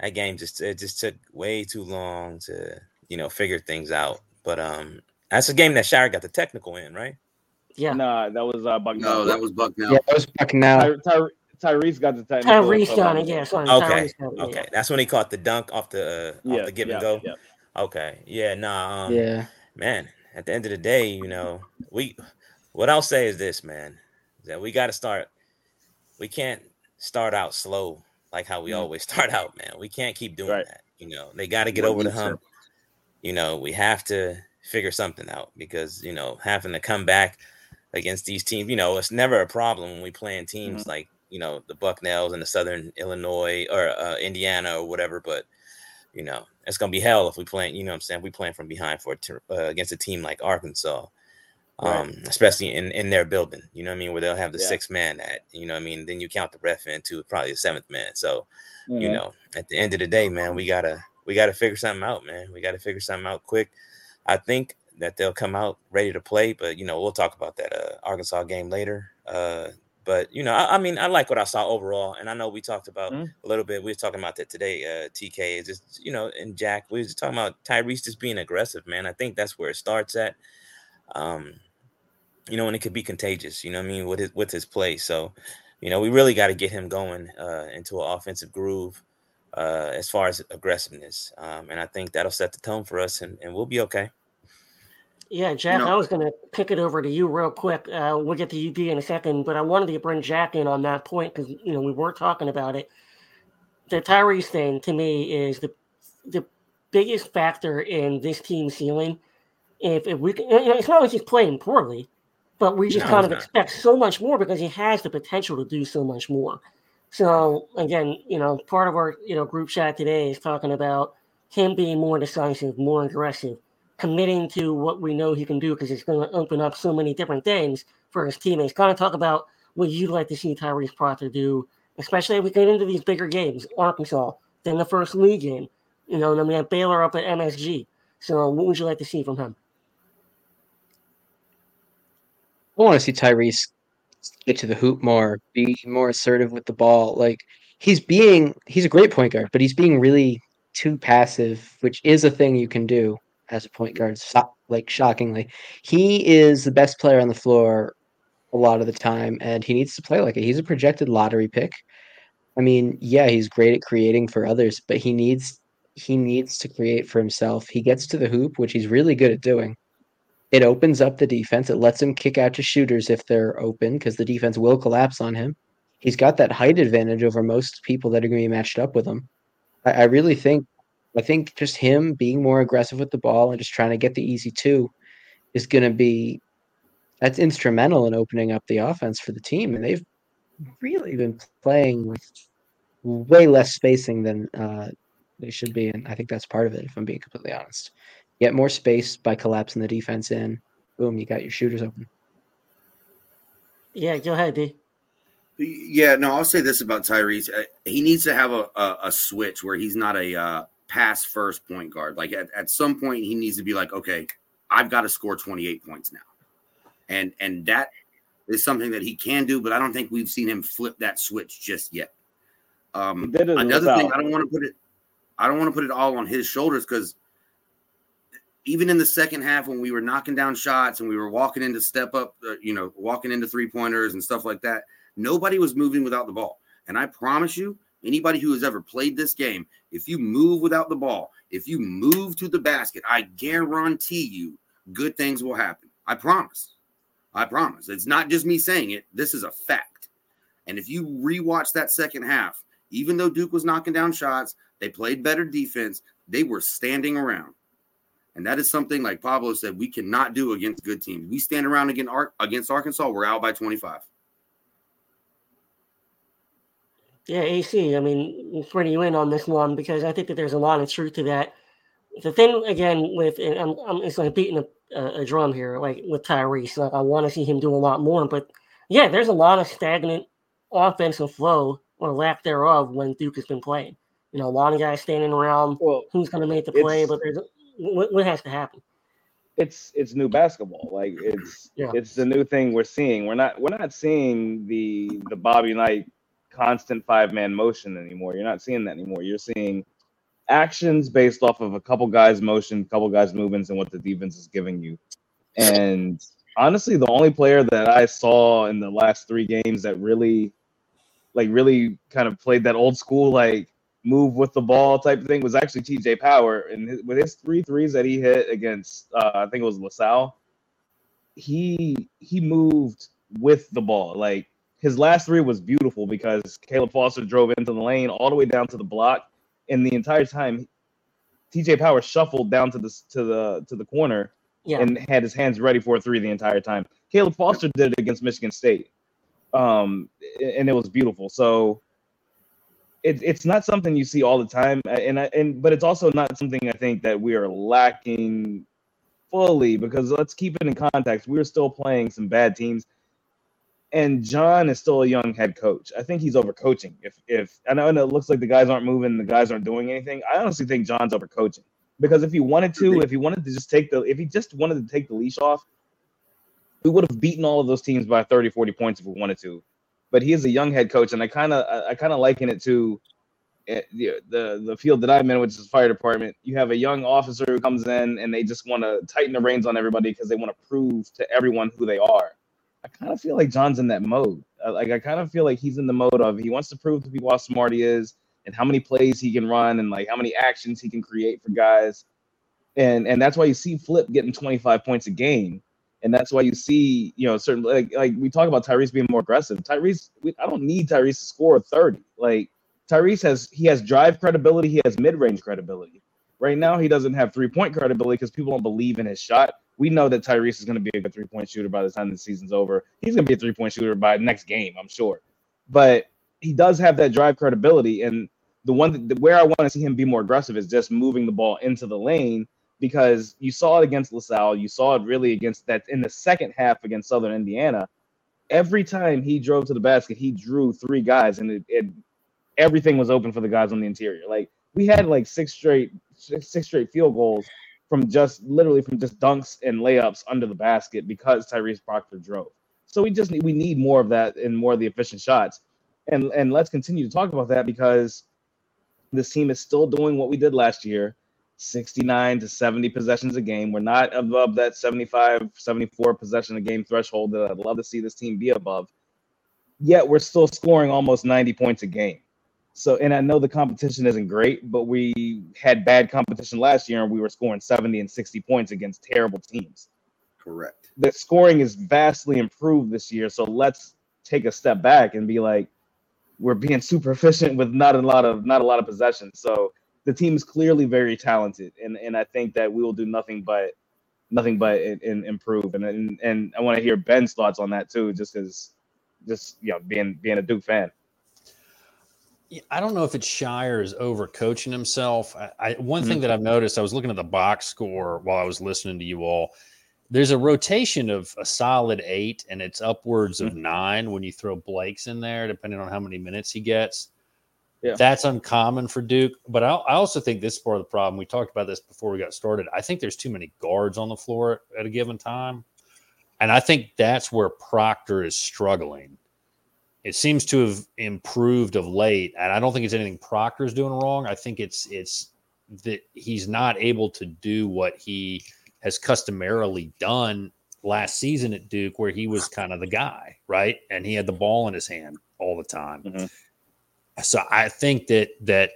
S6: That game just it just took way too long to you know figure things out. But um, That's a game that Scheyer got the technical in, right?
S1: Yeah.
S3: Nah, that was uh, Bucknell.
S4: No, that was Bucknell.
S5: Yeah, that was Bucknell.
S3: Ty- Ty- Tyrese got the technical.
S1: Tyrese got it. Yeah, sorry.
S6: Okay.
S1: Tyrese got it, yeah.
S6: Okay, that's when he caught the dunk off the uh,
S3: Yeah,
S6: off the give
S3: yeah,
S6: and go.
S3: yeah.
S6: Okay, yeah, nah, um,
S5: Yeah.
S6: man. At the end of the day, you know, we what I'll say is this, man, is that we got to start. We can't start out slow like how we
S3: Mm.
S6: always start out, man. We can't keep doing
S3: Right.
S6: that. You know, they got to get
S4: What
S6: over the
S4: needs to-
S6: hump. You know, we have to figure something out because you know having to come back against these teams, you know, it's never a problem when we playing teams
S3: Mm-hmm.
S6: like you know the Bucknells and the Southern Illinois or uh, Indiana or whatever. But you know, it's gonna be hell if we playing. You know, what I'm saying we playing from behind for uh, against a team like Arkansas,
S3: Right.
S6: um, especially in in their building. You know what I mean, where they'll have the
S3: Yeah.
S6: six man at. You know what I mean. Then you count the ref in into probably the seventh man. So you
S3: Mhm.
S6: know, at the end of the day, man, we gotta we gotta figure something out, man. We gotta figure something out quick. I think that they'll come out ready to play, but you know, we'll talk about that uh, Arkansas game later. Uh, but you know, I, I mean, I like what I saw overall, and I know we talked about
S3: Mhm.
S6: a little bit. We were talking about that today. Uh, TK is just you know, and Jack, we was talking about Tyrese just being aggressive, man. I think that's where it starts at. Um, you know, and it could be contagious. You know, what I mean, with his with his play. So, you know, we really got to get him going uh, into an offensive groove uh, as far as aggressiveness, um, and I think that'll set the tone for us, and, and we'll be okay.
S1: Yeah, Jack,
S4: know-
S1: I was going to pick it over to you real quick. Uh, we'll get to UD in a second, but I wanted to bring Jack in on that point because you know we were talking about it. The Tyrese thing to me is the the biggest factor in this team ceiling. If if we can, you know, it's not like he's playing poorly, but we just
S6: No,
S1: kind of
S6: not.
S1: expect so much more because he has the potential to do so much more. So again, you know, part of our you know group chat today is talking about him being more decisive, more aggressive committing to what we know he can do because it's going to open up so many different things for his teammates. Kind of talk about what you'd like to see Tyrese Proctor do, especially if we get into these bigger games, Arkansas, then the first league game. You know, and then we have Baylor up at MSG. So, what would you like to see from him?
S5: I want to see Tyrese get to the hoop more, be more assertive with the ball. Like he's being, he's a great point guard, but he's being really too passive, which is a thing you can do as a point guard. So, like shockingly, he is the best player on the floor a lot of the time, and he needs to play like it. He's a projected lottery pick. I mean, yeah, he's great at creating for others, but he needs he needs to create for himself. He gets to the hoop, which he's really good at doing it opens up the defense. It lets him kick out to shooters if they're open because the defense will collapse on him. He's got that height advantage over most people that are going to be matched up with him. I, I really think, I think just him being more aggressive with the ball and just trying to get the easy two is going to be that's instrumental in opening up the offense for the team. And they've really been playing with way less spacing than uh, they should be, and I think that's part of it. If I'm being completely honest get more space by collapsing the defense in. Boom, you got your shooters open.
S1: Yeah, go ahead, D.
S4: Yeah, no, I'll say this about Tyrese. Uh, He needs to have a, a, a switch where he's not a uh, pass first point guard. Like at, at some point, he needs to be like, okay, I've got to score 28 points now. And and that is something that he can do, but I don't think we've seen him flip that switch just yet. Um,
S3: He did
S4: another thing,
S3: without.
S4: I don't want to put it, I don't want to put it all on his shoulders because even in the second half when we were knocking down shots and we were walking into step up, uh, you know, walking into three pointers and stuff like that, nobody was moving without the ball. And I promise you, anybody who has ever played this game, if you move without the ball, if you move to the basket, I guarantee you good things will happen. I promise. I promise. It's not just me saying it. This is a fact. And if you rewatch that second half, even though Duke was knocking down shots, they played better defense. They were standing around. And that is something like Pablo said we cannot do against good teams. We stand around against, Ar- against Arkansas, we're out by 25.
S1: Yeah, AC. I mean, bring you in on this one because I think that there's a lot of truth to that. The thing again with, and I'm, I'm it's like beating a, a, a drum here, like with Tyrese. Like I want to see him do a lot more, but yeah, there's a lot of stagnant offensive flow or lack thereof when Duke has been playing. You know, a lot of guys standing around.
S3: Well,
S1: Who's going to make the play? But there's what, what has to happen.
S3: it's it's new basketball. Like it's
S1: Yeah.
S3: it's the new thing we're seeing. We're not we're not seeing the the Bobby Knight constant five man motion anymore. You're not seeing that anymore. You're seeing actions based off of a couple guys' motion, couple guys' movements, and what the defense is giving you. And honestly, the only player that I saw in the last three games that really, like, really kind of played that old school, like, move with the ball type of thing was actually TJ Power. And his, with his three threes that he hit against, uh, I think it was LaSalle, he he moved with the ball. Like his last three was beautiful because Caleb Foster drove into the lane all the way down to the block, and the entire time, TJ Power shuffled down to the to the to the corner yeah. and had his hands ready for a three the entire time. Caleb Foster did it against Michigan State, um, and it was beautiful. So it, it's not something you see all the time, and I, and but it's also not something I think that we are lacking fully because let's keep it in context. We're still playing some bad teams, and Jon is still a young head coach. I think he's overcoaching. If if I know and it looks like the guys aren't moving, the guys aren't doing anything. I honestly think Jon's overcoaching because if he wanted to, if he wanted to just take the, if he just wanted to take the leash off, we would have beaten all of those teams by 30, 40 points if we wanted to. But he is a young head coach, and I kind of, I kind of liken it to eh, the, the the field that I'm in, which is fire department. You have a young officer who comes in, and they just want to tighten the reins on everybody because they want to prove to everyone who they are. I kind of feel like Jon's in that mode. Like I kind of feel like he's in the mode of he wants to prove to people how smart he is and how many plays he can run and like how many actions he can create for guys. And and that's why you see Flip getting 25 points a game. And that's why you see, you know, certain like like we talk about Tyrese being more aggressive. Tyrese, we, I don't need Tyrese to score 30. Like Tyrese has he has drive credibility, he has mid-range credibility. Right now, he doesn't have three-point credibility because people don't believe in his shot. We know that Tyrese is going to be a good three-point shooter by the time the season's over. He's going to be a three-point shooter by next game, I'm sure. But he does have that drive credibility, and the one that, where I want to see him be more aggressive is just moving the ball into the lane because you saw it against LaSalle, you saw it really against that in the second half against Southern Indiana. Every time he drove to the basket, he drew three guys, and it, it everything was open for the guys on the interior. Like we had like six straight six, straight field goals from just literally from just dunks and layups under the basket because Tyrese Proctor drove. So we just need, we need more of that and more of the efficient shots. And and let's continue to talk about that because this team is still doing what we did last year 69 to 70 possessions a game. We're not above that 75, 74 possession a game threshold that I'd love to see this team be above. Yet we're still scoring almost 90 points a game. So, and I know the competition isn't great, but we had bad competition last year and we were scoring 70 and 60 points against terrible teams.
S4: Correct.
S3: The scoring is vastly improved this year. So let's take a step back and be like, we're being super efficient with not a lot of not a lot of possessions. So the team is clearly very talented, and and I think that we will do nothing but nothing but in, in improve. And and, and I want to hear Ben's thoughts on that too, just because just you know being being a Duke fan.
S2: I don't know if it's Scheyer is overcoaching himself. I, I one mm-hmm. thing that I've noticed, I was looking at the box score while I was listening to you all there's a rotation of a solid eight, and it's upwards of mm-hmm. nine when you throw Blake's in there, depending on how many minutes he gets. Yeah. That's uncommon for Duke. But I, I, also think this is part of the problem. We talked about this before we got started. I think there's too many guards on the floor at a given time. And I think that's where Proctor is struggling. It seems to have improved of late. And I don't think it's anything Proctor's doing wrong. I think it's it's that he's not able to do what he – has customarily done last season at Duke, where he was kind of the guy, right? And he had the ball in his hand all the time. Mm-hmm. So I think that that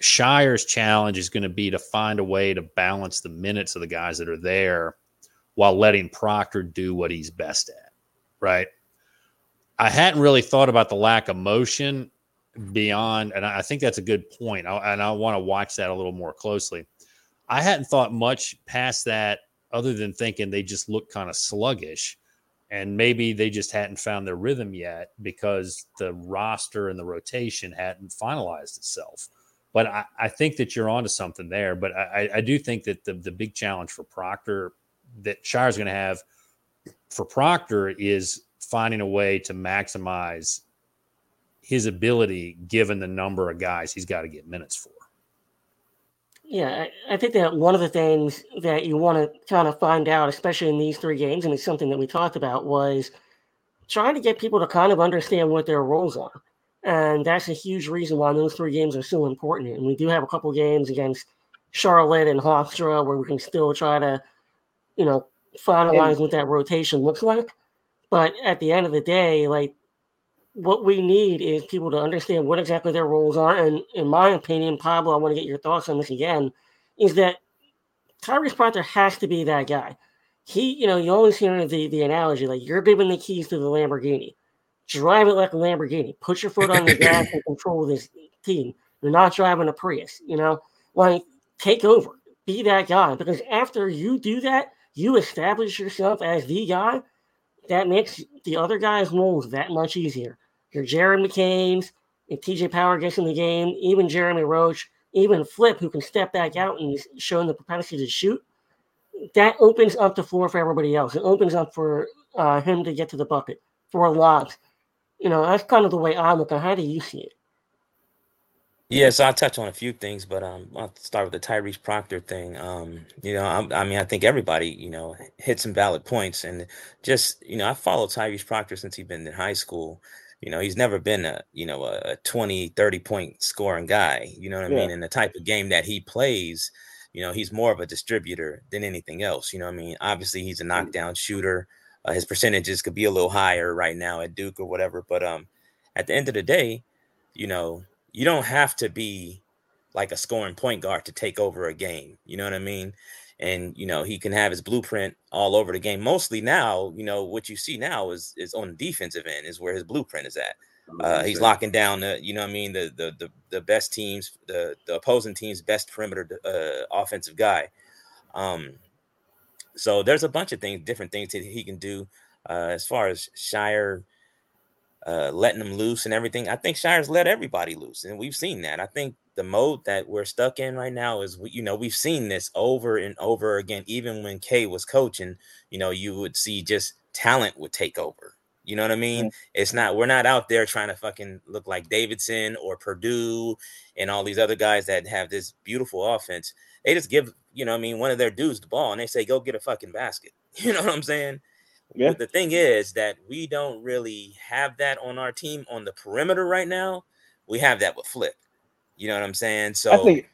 S2: Scheyer's challenge is going to be to find a way to balance the minutes of the guys that are there while letting Proctor do what he's best at, right? I hadn't really thought about the lack of motion beyond, and I think that's a good point. I, and I want to watch that a little more closely. I hadn't thought much past that other than thinking they just look kind of sluggish and maybe they just hadn't found their rhythm yet because the roster and the rotation hadn't finalized itself. But I, I think that you're onto something there. But I, I do think that the, the big challenge for Proctor that Scheyer's going to have for Proctor is finding a way to maximize his ability given the number of guys he's got to get minutes for.
S1: Yeah, I, I think that one of the things that you want to kind of find out, especially in these three games, and it's something that we talked about, was trying to get people to kind of understand what their roles are. And that's a huge reason why those three games are so important. And we do have a couple games against Charlotte and Hofstra where we can still try to, you know, finalize and, what that rotation looks like. But at the end of the day, like what we need is people to understand what exactly their roles are. And in my opinion, Pablo, I want to get your thoughts on this again, is that Tyrese Proctor has to be that guy. He, you know, you always hear the, the analogy like you're giving the keys to the Lamborghini. Drive it like a Lamborghini. Put your foot on the gas and control this team. You're not driving a Prius, you know? Like, take over. Be that guy. Because after you do that, you establish yourself as the guy, that makes the other guys' roles that much easier. Your Jared McCain's, if TJ Power gets in the game, even Jeremy Roach, even Flip, who can step back out and is showing the propensity to shoot, that opens up the floor for everybody else. It opens up for uh, him to get to the bucket for lobs. You know, that's kind of the way I look at it. How do you see it?
S6: Yeah, so I'll touch on a few things, but um, I'll start with the Tyrese Proctor thing. Um, you know, I, I mean, I think everybody, you know, hit some valid points, and just, you know, I followed Tyrese Proctor since he's been in high school. You know, he's never been a, you know, a 20, 30 point scoring guy. You know what I yeah. mean? And the type of game that he plays, you know, he's more of a distributor than anything else. You know what I mean? Obviously, he's a mm. knockdown shooter. Uh, his percentages could be a little higher right now at Duke or whatever, but um, at the end of the day, you know, you don't have to be like a scoring point guard to take over a game. You know what I mean? And you know he can have his blueprint all over the game. Mostly now, you know what you see now is is on the defensive end is where his blueprint is at. Uh, he's locking down the, you know, I mean, the, the the the best teams, the the opposing team's best perimeter uh, offensive guy. Um, so there's a bunch of things, different things that he can do. Uh, as far as Scheyer. uh, letting them loose and everything, I think Scheyer's let everybody loose, and we've seen that. I think the mode that we're stuck in right now is, you know, we've seen this over and over again. Even when K was coaching, you know, you would see just talent would take over. You know what I mean? Mm-hmm. It's not we're not out there trying to fucking look like Davidson or Purdue and all these other guys that have this beautiful offense. They just give, you know, I mean, one of their dudes the ball and they say, go get a fucking basket. You know what I'm saying? Yeah. But the thing is that we don't really have that on our team on the perimeter right now. We have that with Flip. You know what I'm saying? So
S3: I think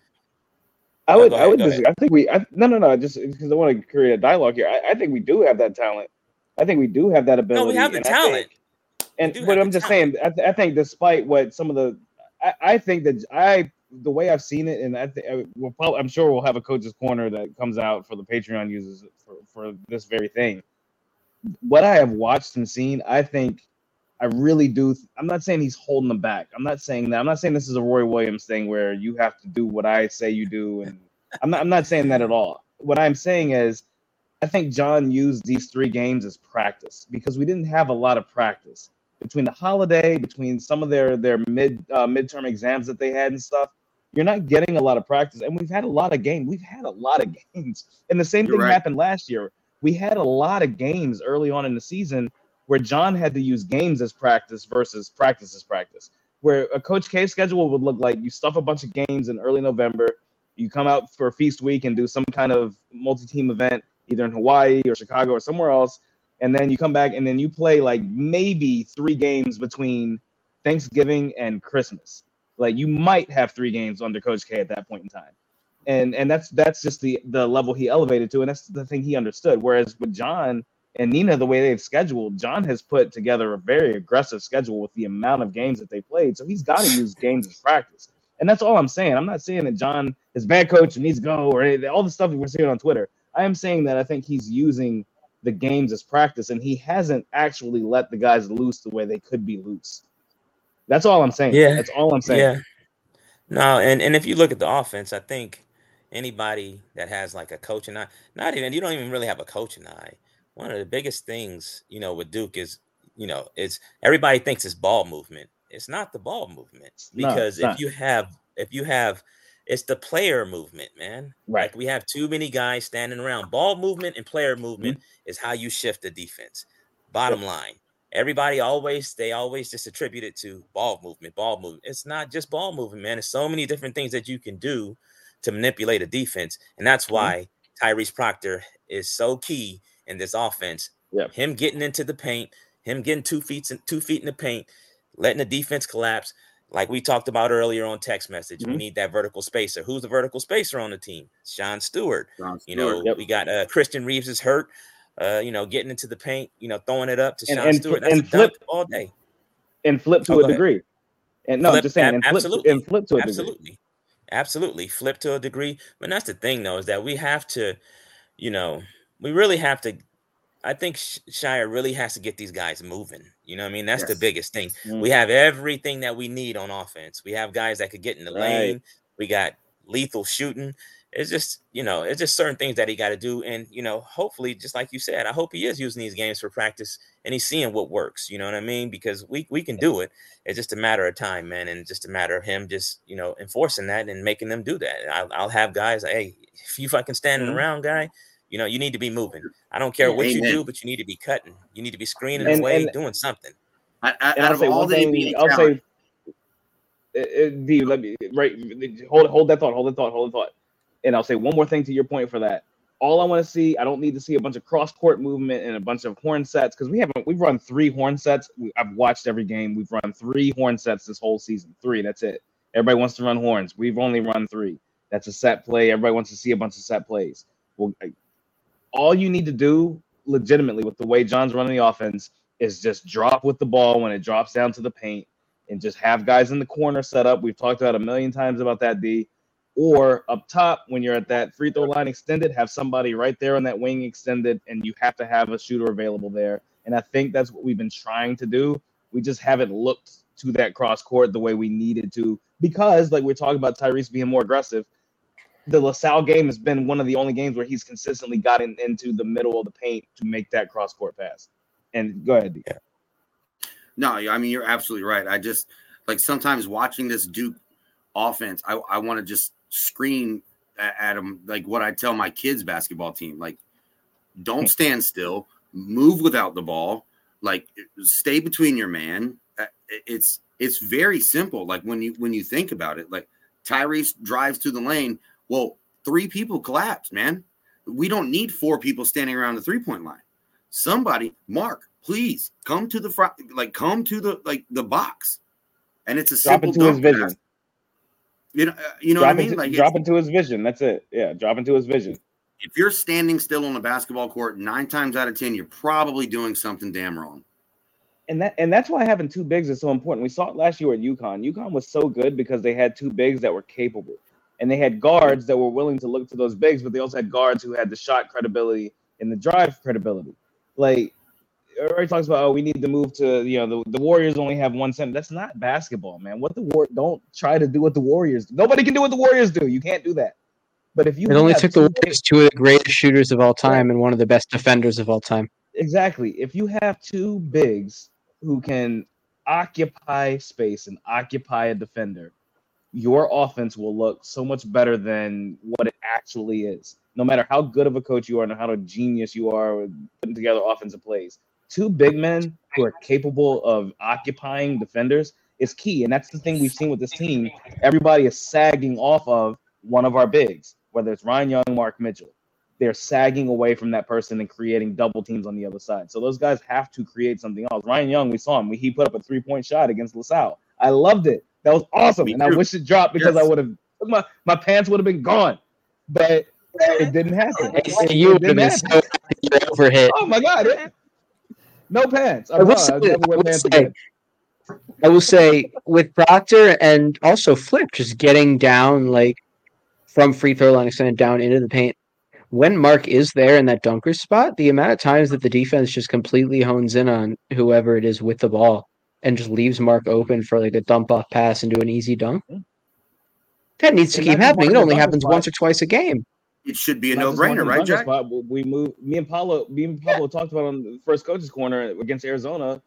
S3: I would, ahead, I would, I think we, I, no, no, no, just because I want to create a dialogue here. I, I, think we do have that talent. I think we do have that ability.
S6: No, we have the talent.
S3: Think, and but I'm just talent. saying, I, th- I, think despite what some of the, I, I, think that I, the way I've seen it, and I think we'll probably, I'm sure we'll have a coach's corner that comes out for the Patreon users for, for this very thing. What I have watched and seen, I think I really do. I'm not saying he's holding them back. I'm not saying that. I'm not saying this is a Roy Williams thing where you have to do what I say you do, and I'm not. I'm not saying that at all. What I'm saying is I think Jon used these three games as practice because we didn't have a lot of practice between the holiday, between some of their their mid uh, midterm exams that they had and stuff. You're not getting a lot of practice, and we've had a lot of games. We've had a lot of games, and the same You're thing right. happened last year. We had a lot of games early on in the season where Jon had to use games as practice versus practice as practice. Where a Coach K schedule would look like you stuff a bunch of games in early November, you come out for feast week and do some kind of multi-team event either in Hawaii or Chicago or somewhere else, and then you come back and then you play like maybe three games between Thanksgiving and Christmas. Like you might have three games under Coach K at that point in time. And and that's that's just the the level he elevated to, and that's the thing he understood. Whereas with Jon and Nina, the way they've scheduled, Jon has put together a very aggressive schedule with the amount of games that they played. So he's got to use games as practice. And that's all I'm saying. I'm not saying that Jon is bad coach and needs to go or anything, all the stuff we're seeing on Twitter. I am saying that I think he's using the games as practice, and he hasn't actually let the guys loose the way they could be loose. That's all I'm saying. Yeah, that's all I'm saying. Yeah.
S6: No, and and if you look at the offense, I think anybody that has like a coaching eye, not even you don't even really have a coaching eye. One of the biggest things, you know, with Duke is, you know, it's everybody thinks it's ball movement. It's not the ball movement because no, if you have if you have it's the player movement, man. Right. Like we have too many guys standing around. Ball movement and player movement mm-hmm. is how you shift the defense. Bottom yeah. line. Everybody always they always just attribute it to ball movement, ball movement. It's not just ball movement, man. There's so many different things that you can do to manipulate a defense, and that's mm-hmm. why mm-hmm. Tyrese Proctor is so key in this offense. Yeah. Him getting into the paint, him getting two feet two feet in the paint, letting the defense collapse like we talked about earlier on text message, mm-hmm. we need that vertical spacer. Who's the vertical spacer on the team? Sean Stewart. Sean Stewart you know, yep. we got uh, Christian Reeves is hurt. uh, you know, getting into the paint, you know, throwing it up to Sean and, Stewart. That's and
S3: flip
S6: all day.
S3: And flip to oh, a degree. And no, flip, just saying, and absolutely, flip, and flip to a
S6: absolutely,
S3: degree.
S6: absolutely, flip to a degree. But that's the thing, though, is that we have to, you know, we really have to. I think Scheyer really has to get these guys moving. You know, what I mean, that's yes. the biggest thing. Mm. We have everything that we need on offense. We have guys that could get in the right. lane. We got lethal shooting it's just you know it's just certain things that he got to do and you know hopefully just like you said i hope he is using these games for practice and he's seeing what works you know what i mean because we we can do it it's just a matter of time man and just a matter of him just you know enforcing that and making them do that i'll, I'll have guys hey if you fucking standing mm-hmm. around guy you know you need to be moving i don't care what Amen. you do but you need to be cutting you need to be screening and, away and, doing something
S4: I, I, out of all the thing,
S3: i'll say uh, uh, D, let me right. Hold hold that thought. Hold that thought. Hold that thought and I'll say one more thing to your point for that. All I want to see, I don't need to see a bunch of cross court movement and a bunch of horn sets because we haven't. We've run three horn sets. We, I've watched every game. We've run three horn sets this whole season. Three. That's it. Everybody wants to run horns. We've only run three. That's a set play. Everybody wants to see a bunch of set plays. Well, I, all you need to do, legitimately, with the way Jon's running the offense, is just drop with the ball when it drops down to the paint, and just have guys in the corner set up. We've talked about a million times about that. D or up top when you're at that free throw line extended, have somebody right there on that wing extended, and you have to have a shooter available there. And I think that's what we've been trying to do. We just haven't looked to that cross court the way we needed to because, like we're talking about Tyrese being more aggressive. The LaSalle game has been one of the only games where he's consistently gotten into the middle of the paint to make that cross court pass. And go ahead.
S4: Yeah. No, I mean you're absolutely right. I just like sometimes watching this Duke offense, I, I want to just scream at, at them like what I tell my kids basketball team like don't stand still, move without the ball, like stay between your man. Uh, it's it's very simple. Like when you when you think about it, like Tyrese drives to the lane. Well, three people collapsed, man. We don't need four people standing around the three point line. Somebody, Mark, please come to the front, like come to the like the box, and it's a Drop simple into his vision. You know, uh, you know
S3: drop
S4: what I mean?
S3: like drop into his vision. That's it. Yeah, drop into his vision.
S4: If you're standing still on a basketball court, nine times out of ten, you're probably doing something damn wrong.
S3: And that and that's why having two bigs is so important. We saw it last year at UConn. UConn was so good because they had two bigs that were capable, and they had guards that were willing to look to those bigs, but they also had guards who had the shot credibility and the drive credibility. Like everybody talks about, oh, we need to move to, you know, the, the Warriors only have one center. That's not basketball, man. What the war? Don't try to do what the Warriors. Do. Nobody can do what the Warriors do. You can't do that. But if you,
S5: it only took the Warriors two of the greatest shooters of all time and one of the best defenders of all time.
S3: Exactly. If you have two bigs who can occupy space and occupy a defender, your offense will look so much better than what it actually is. No matter how good of a coach you are and how a genius you are with putting together offensive plays, two big men who are capable of occupying defenders is key. And that's the thing we've seen with this team. Everybody is sagging off of one of our bigs, whether it's Ryan Young, Mark Mitchell. They're sagging away from that person and creating double teams on the other side. So those guys have to create something else. Ryan Young, we saw him. He put up a three point shot against LaSalle. I loved it. That was awesome. and I wish it dropped because yes. I would have my, my pants would have been gone. But it didn't happen. It,
S5: you would have been so overhit.
S3: Oh my god. It, no pants. I, I will, say, I will
S5: say, I will say with Proctor and also Flip just getting down like from free throw line extended down into the paint. When Mark is there in that dunker spot, the amount of times that the defense just completely hones in on whoever it is with the ball and just leaves Mark open for like a dump off pass into an easy dunk. That needs to and keep happening. It only happens once or twice a game
S4: it should be a no brainer, right, Jack? Spot.
S3: We move. Me and Paulo, me and Pablo talked about on the first coaches corner against Arizona.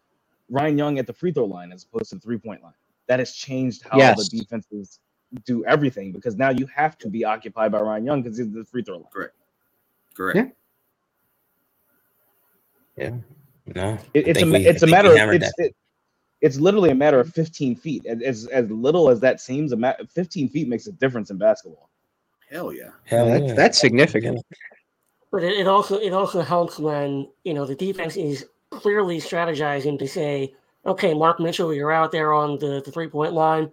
S3: Ryan Young at the free throw line as opposed to the three point line. That has changed how yes. the defenses do everything because now you have to be occupied by Ryan Young because he's the free throw line.
S4: Correct. Correct.
S6: Yeah. Yeah. No.
S3: It, it's a we, it's a matter of it's, it, it's literally a matter of 15 feet. As as little as that seems, a ma- 15 feet makes a difference in basketball.
S4: Hell yeah.
S5: Hell that's, yeah. that's significant.
S1: But it, it also it also helps when you know the defense is clearly strategizing to say, okay, Mark Mitchell, you're out there on the, the three point line.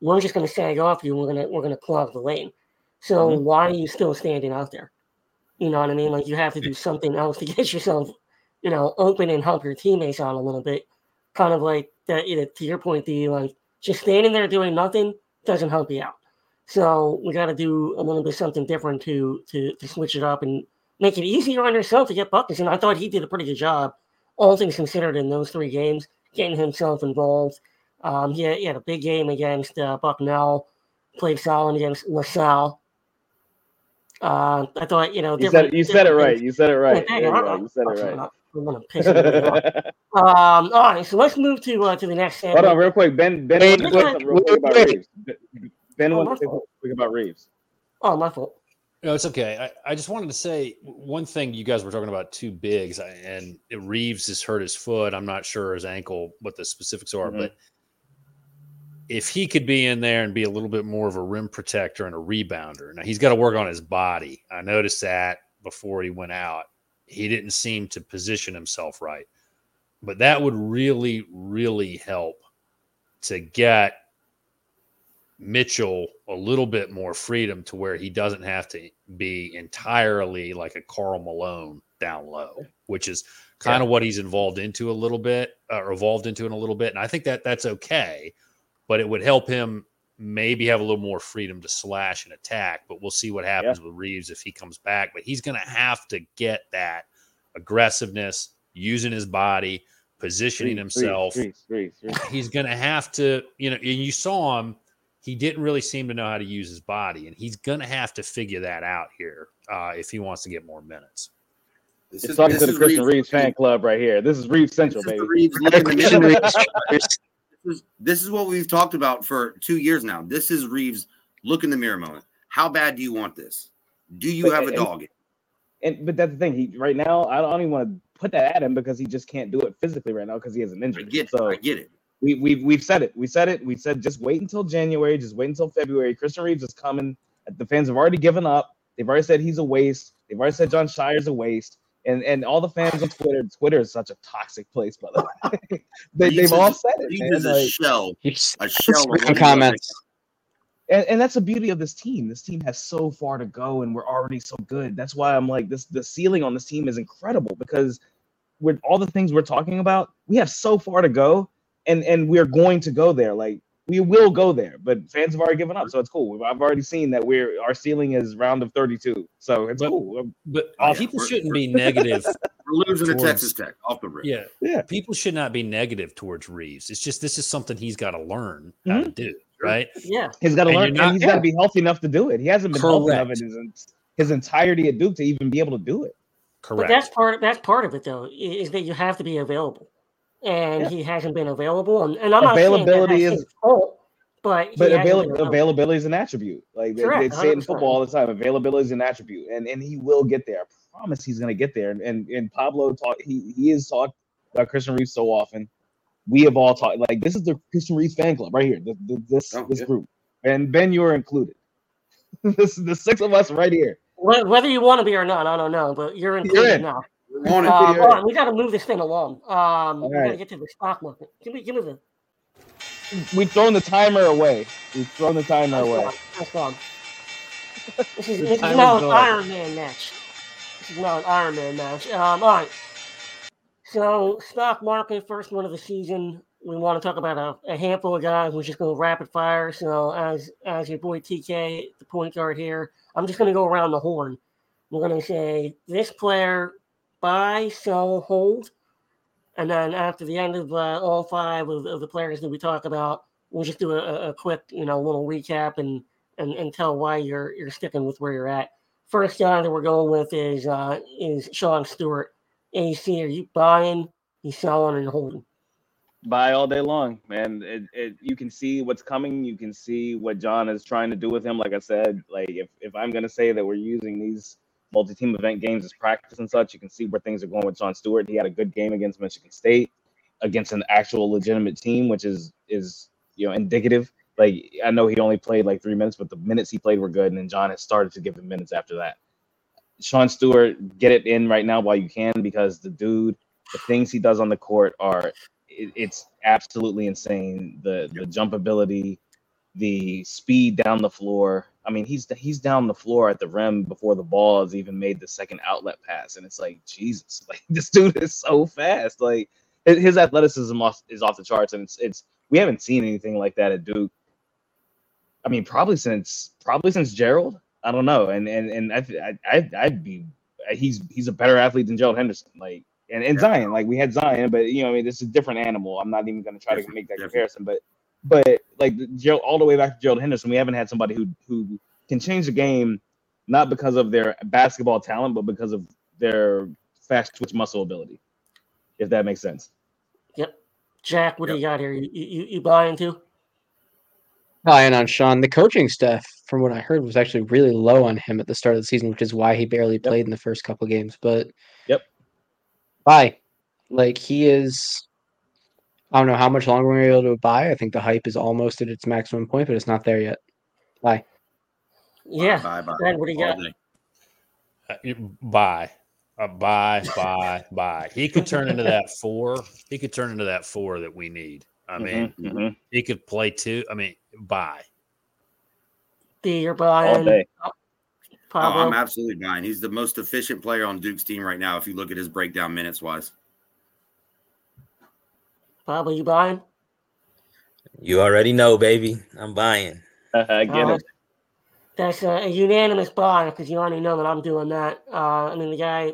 S1: We're just going to sag off you. We're gonna we're gonna clog the lane. So mm-hmm. why are you still standing out there? You know what I mean? Like you have to do something else to get yourself, you know, open and help your teammates out a little bit. Kind of like that. You know, to your point, the like just standing there doing nothing doesn't help you out. So we got to do a little bit something different to to to switch it up and make it easier on yourself to get buckets. And I thought he did a pretty good job, all things considered, in those three games, getting himself involved. Um, he, had, he had a big game against uh, Bucknell, played solid against LaSalle. Uh, I thought, you know,
S3: you said, you said it right. You said it right. Yeah, you said it right.
S1: I'm gonna piss um, all right, so let's move to uh, to the next.
S3: Hold on, real quick. Ben, Ben, wait, wait, real quick about Reeves. Ben, oh, want to quick about Reeves.
S1: Oh, my fault.
S2: No, it's okay. I, I just wanted to say one thing. You guys were talking about two bigs, and Reeves has hurt his foot. I'm not sure his ankle, what the specifics are, mm-hmm. but if he could be in there and be a little bit more of a rim protector and a rebounder. Now he's got to work on his body. I noticed that before he went out. He didn't seem to position himself right. But that would really, really help to get Mitchell a little bit more freedom to where he doesn't have to be entirely like a Karl Malone down low, which is kind yeah. of what he's involved into a little bit, uh, or evolved into in a little bit. And I think that that's okay but it would help him maybe have a little more freedom to slash and attack. But we'll see what happens yeah. with Reeves if he comes back. But he's going to have to get that aggressiveness, using his body, positioning himself. He's going to have to, you know, and you saw him. He didn't really seem to know how to use his body, and he's going to have to figure that out here uh, if he wants to get more minutes.
S3: This it's is, talking to the Christian Reeves, Reeves fan club right here. This is Reeves Central, baby. Reeves
S4: is this is what we've talked about for two years now. This is Reeves look in the mirror moment. How bad do you want this? Do you but, have a and, dog?
S3: And but that's the thing. He right now I don't even want to put that at him because he just can't do it physically right now because he has an injury.
S4: I get
S3: so
S4: I get it.
S3: We we've we've said it. We said it. We said just wait until January. Just wait until February. Christian Reeves is coming. The fans have already given up. They've already said he's a waste. They've already said Jon Scheyer's a waste and and all the fans on Twitter. Twitter is such a toxic place, by the way. they, have all said it. He is
S4: a shell. A shell of
S5: comments.
S3: And, and that's the beauty of this team. This team has so far to go, and we're already so good. That's why I'm like this. The ceiling on this team is incredible because with all the things we're talking about, we have so far to go, and and we're going to go there. Like we will go there, but fans have already given up, so it's cool. I've already seen that we're our ceiling is round of 32, so it's
S2: but,
S3: cool.
S2: But oh, people shouldn't be negative.
S4: We're losing towards, to Texas Tech off the
S2: rip. Yeah, yeah. People should not be negative towards Reeves. It's just this is something he's got to learn how mm-hmm. to do, right?
S1: Yeah,
S3: he's got to learn, not, and he's yeah. got to be healthy enough to do it. He hasn't been Correct. healthy enough in his, his entirety at Duke to even be able to do it.
S1: Correct. But that's part. That's part of it, though, is that you have to be available, and yeah. he hasn't been available. And, and I'm
S3: availability
S1: not is. Fault, but
S3: but avail- availability is an attribute. Like they, they, say it in football all the time. Availability is an attribute, and and he will get there. I promise he's going to get there. And, and and Pablo talked. He he is talked about Christian Reeves so often. We have all talked like this is the Christian Reeves fan club right here. This this, oh, this yeah. group, and Ben, you are included. this is the six of us right here.
S1: Whether you want to be or not, I don't know, but you're included you're in. now. Uh, we got to move this thing along. Um, we got to get to the stock market. Give me, give me the
S3: we've thrown the timer away. We've thrown the timer That's away. Gone.
S1: That's gone. This is, this is now an Iron Man match. This is now an Iron Man match. Um, all right. So, stock market, first one of the season. We want to talk about a, a handful of guys. We're just going to rapid fire. So, as as your boy TK, the point guard here, I'm just going to go around the horn. We're going to say this player buy, sell, hold. And then after the end of uh, all five of, of, the players that we talk about, we'll just do a, a quick, you know, little recap and, and and tell why you're you're sticking with where you're at. First guy that we're going with is uh, is Sean Stewart. AC, are you buying? You selling and holding.
S3: Buy all day long, man. It, it, you can see what's coming. You can see what Jon is trying to do with him. Like I said, like if, if I'm gonna say that we're using these multi-team event games as practice and such. You can see where things are going with Sean Stewart. He had a good game against Michigan State, against an actual legitimate team, which is is you know indicative. Like I know he only played like three minutes, but the minutes he played were good, and then Jon has started to give him minutes after that. Sean Stewart, get it in right now while you can because the dude, the things he does on the court are it, it's absolutely insane. The the jump ability, the speed down the floor. I mean, he's he's down the floor at the rim before the ball has even made the second outlet pass, and it's like Jesus, like this dude is so fast. Like his athleticism is off the charts, and it's it's we haven't seen anything like that at Duke. I mean, probably since probably since Gerald. I don't know, and and and I I I'd be he's he's a better athlete than Gerald Henderson. Like and, and Zion, like we had Zion, but you know, I mean, this is a different animal. I'm not even going to try to make that comparison, but but like Joe, all the way back to Gerald Henderson, we haven't had somebody who who can change the game not because of their basketball talent, but because of their fast twitch muscle ability. If that makes sense.
S1: Yep. Jack, what yep. do you got here? You you, you buy into?
S5: Buying on Sean. The coaching staff, from what I heard, was actually really low on him at the start of the season, which is why he barely played yep. in the first couple games. But
S3: yep.
S5: Bye. Like he is I don't know how much longer we're able to buy. I think the hype is almost at its maximum point, but it's not there yet. Bye.
S1: Yeah. Bye. Bye. Ben, what do you got?
S2: Uh, buy. Uh, buy, buy, buy. He could turn into that four. He could turn into that four that we need. I mean, mm-hmm, mm-hmm. he could play two. I mean, buy.
S1: D, you're buying.
S4: Oh, oh, I'm absolutely buying. He's the most efficient player on Duke's team right now. If you look at his breakdown minutes wise.
S1: Pablo, you buying?
S6: You already know, baby. I'm buying.
S3: I get uh, it.
S1: That's a, a unanimous buy because you already know that I'm doing that. Uh, I mean, the guy,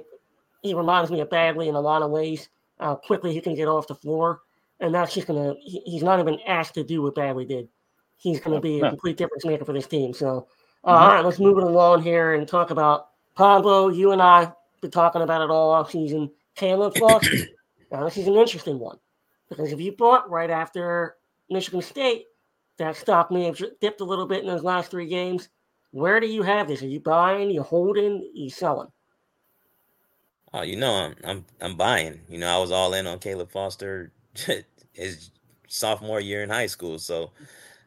S1: he reminds me of Bagley in a lot of ways. Uh, quickly he can get off the floor, and that's just gonna. He, he's not even asked to do what Bagley did. He's gonna be a complete difference maker for this team. So, uh, mm-hmm. all right, let's move it along here and talk about Pablo. You and I been talking about it all off season. Caleb Foster. now this is an interesting one. Because if you bought right after Michigan State, that stock may have dipped a little bit in those last three games. Where do you have this? Are you buying? You holding? You selling?
S6: Oh, you know, I'm I'm I'm buying. You know, I was all in on Caleb Foster his sophomore year in high school, so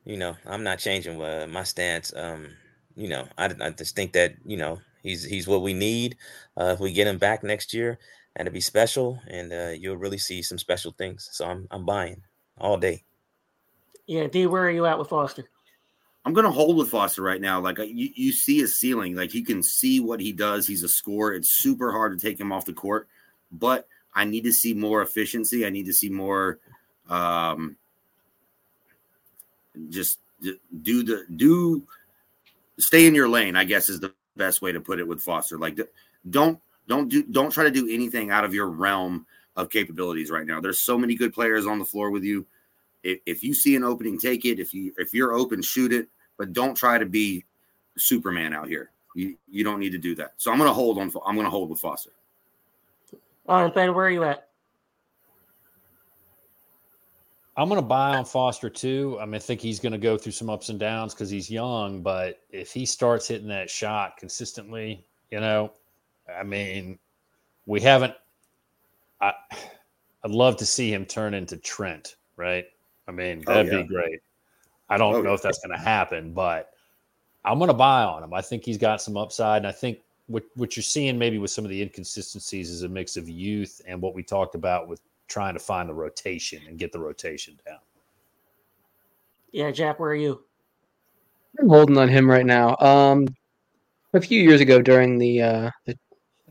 S6: you know, I'm not changing uh, my stance. Um, you know, I, I just think that you know he's he's what we need. Uh, if we get him back next year, and to be special, and uh, you'll really see some special things. So I'm I'm buying all day.
S1: Yeah, D, where are you at with Foster?
S4: I'm gonna hold with Foster right now. Like you, you see his ceiling. Like you can see what he does. He's a scorer. It's super hard to take him off the court, but I need to see more efficiency. I need to see more. Um, just do the do stay in your lane. I guess is the best way to put it with Foster. Like don't don't do don't try to do anything out of your realm of capabilities right now. There's so many good players on the floor with you. If, if you see an opening, take it. If you if you're open, shoot it. But don't try to be Superman out here. You you don't need to do that. So I'm gonna hold on. I'm gonna hold with Foster.
S1: All right, Ben, where are you at?
S2: I'm going to buy on Foster too. I mean, I think he's going to go through some ups and downs because he's young. But if he starts hitting that shot consistently, you know, I mean, we haven't. I, I'd love to see him turn into Trent, right? I mean, oh, that'd oh, yeah. be great. I don't oh, know yeah. if that's going to happen, but I'm going to buy on him. I think he's got some upside, and I think what what you're seeing maybe with some of the inconsistencies is a mix of youth and what we talked about with trying to find the rotation and get the rotation down.
S1: Yeah, Jack, where are you?
S5: I'm holding on him right now. Um, a few years ago, during the uh, the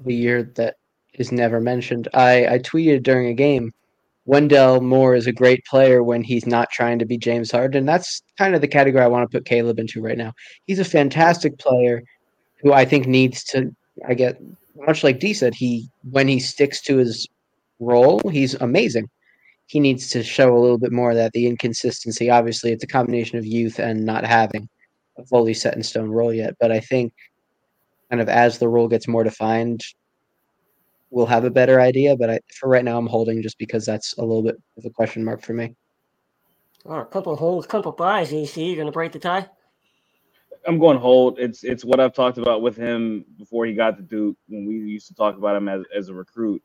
S5: the year that is never mentioned. I, I tweeted during a game, Wendell Moore is a great player when he's not trying to be James Harden. That's kind of the category I want to put Caleb into right now. He's a fantastic player who I think needs to, I get, much like D said, he when he sticks to his role, he's amazing. He needs to show a little bit more of that. The inconsistency, obviously, it's a combination of youth and not having a fully set in stone role yet. But I think kind of as the role gets more defined, we'll have a better idea. But I, for right now, I'm holding just because that's a little bit of a question mark for me.
S1: All right, couple of holds, couple of buys. EC, you're going to break the tie.
S3: I'm going hold. It's it's what I've talked about with him before he got to Duke when we used to talk about him as, as a recruit.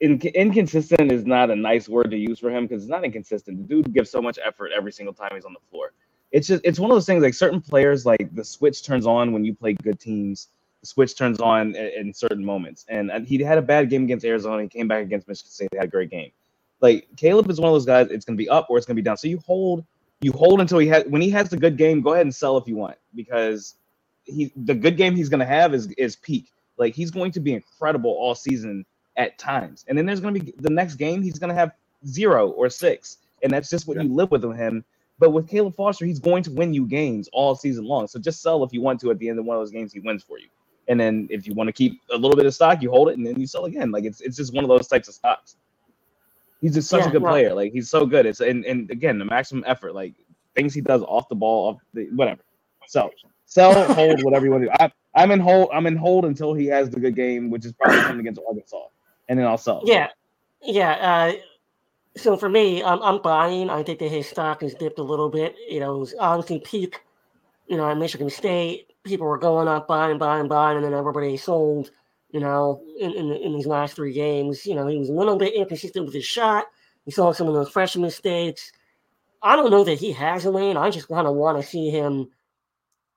S3: In, inconsistent is not a nice word to use for him because it's not inconsistent. The dude gives so much effort every single time he's on the floor it's just it's one of those things like certain players like the switch turns on when you play good teams the switch turns on in, in certain moments and he had a bad game against arizona he came back against michigan state had a great game like caleb is one of those guys it's going to be up or it's going to be down so you hold you hold until he has when he has the good game. Go ahead and sell if you want because he the good game he's going to have is is peak. Like he's going to be incredible all season at times, and then there's going to be the next game he's going to have zero or six, and that's just what yeah. you live with him. But with Caleb Foster, he's going to win you games all season long. So just sell if you want to at the end of one of those games he wins for you. And then if you want to keep a little bit of stock, you hold it and then you sell again. Like it's it's just one of those types of stocks. He's just such yeah, a good player. Like he's so good. It's and, and again the maximum effort, like things he does off the ball, off the whatever. So sell, hold, whatever you want to do. I, I'm in hold. I'm in hold until he has the good game, which is probably coming against Arkansas, and then I'll sell.
S1: Yeah, yeah. Uh, so for me, I'm, I'm buying. I think that his stock has dipped a little bit. You know, it was obviously peak. You know, at Michigan State, people were going up, buying, buying, buying, and then everybody sold. You know, in, in, in these last three games, you know, he was a little bit inconsistent with his shot. We saw some of those freshman mistakes. I don't know that he has a lane. I just kind of want to see him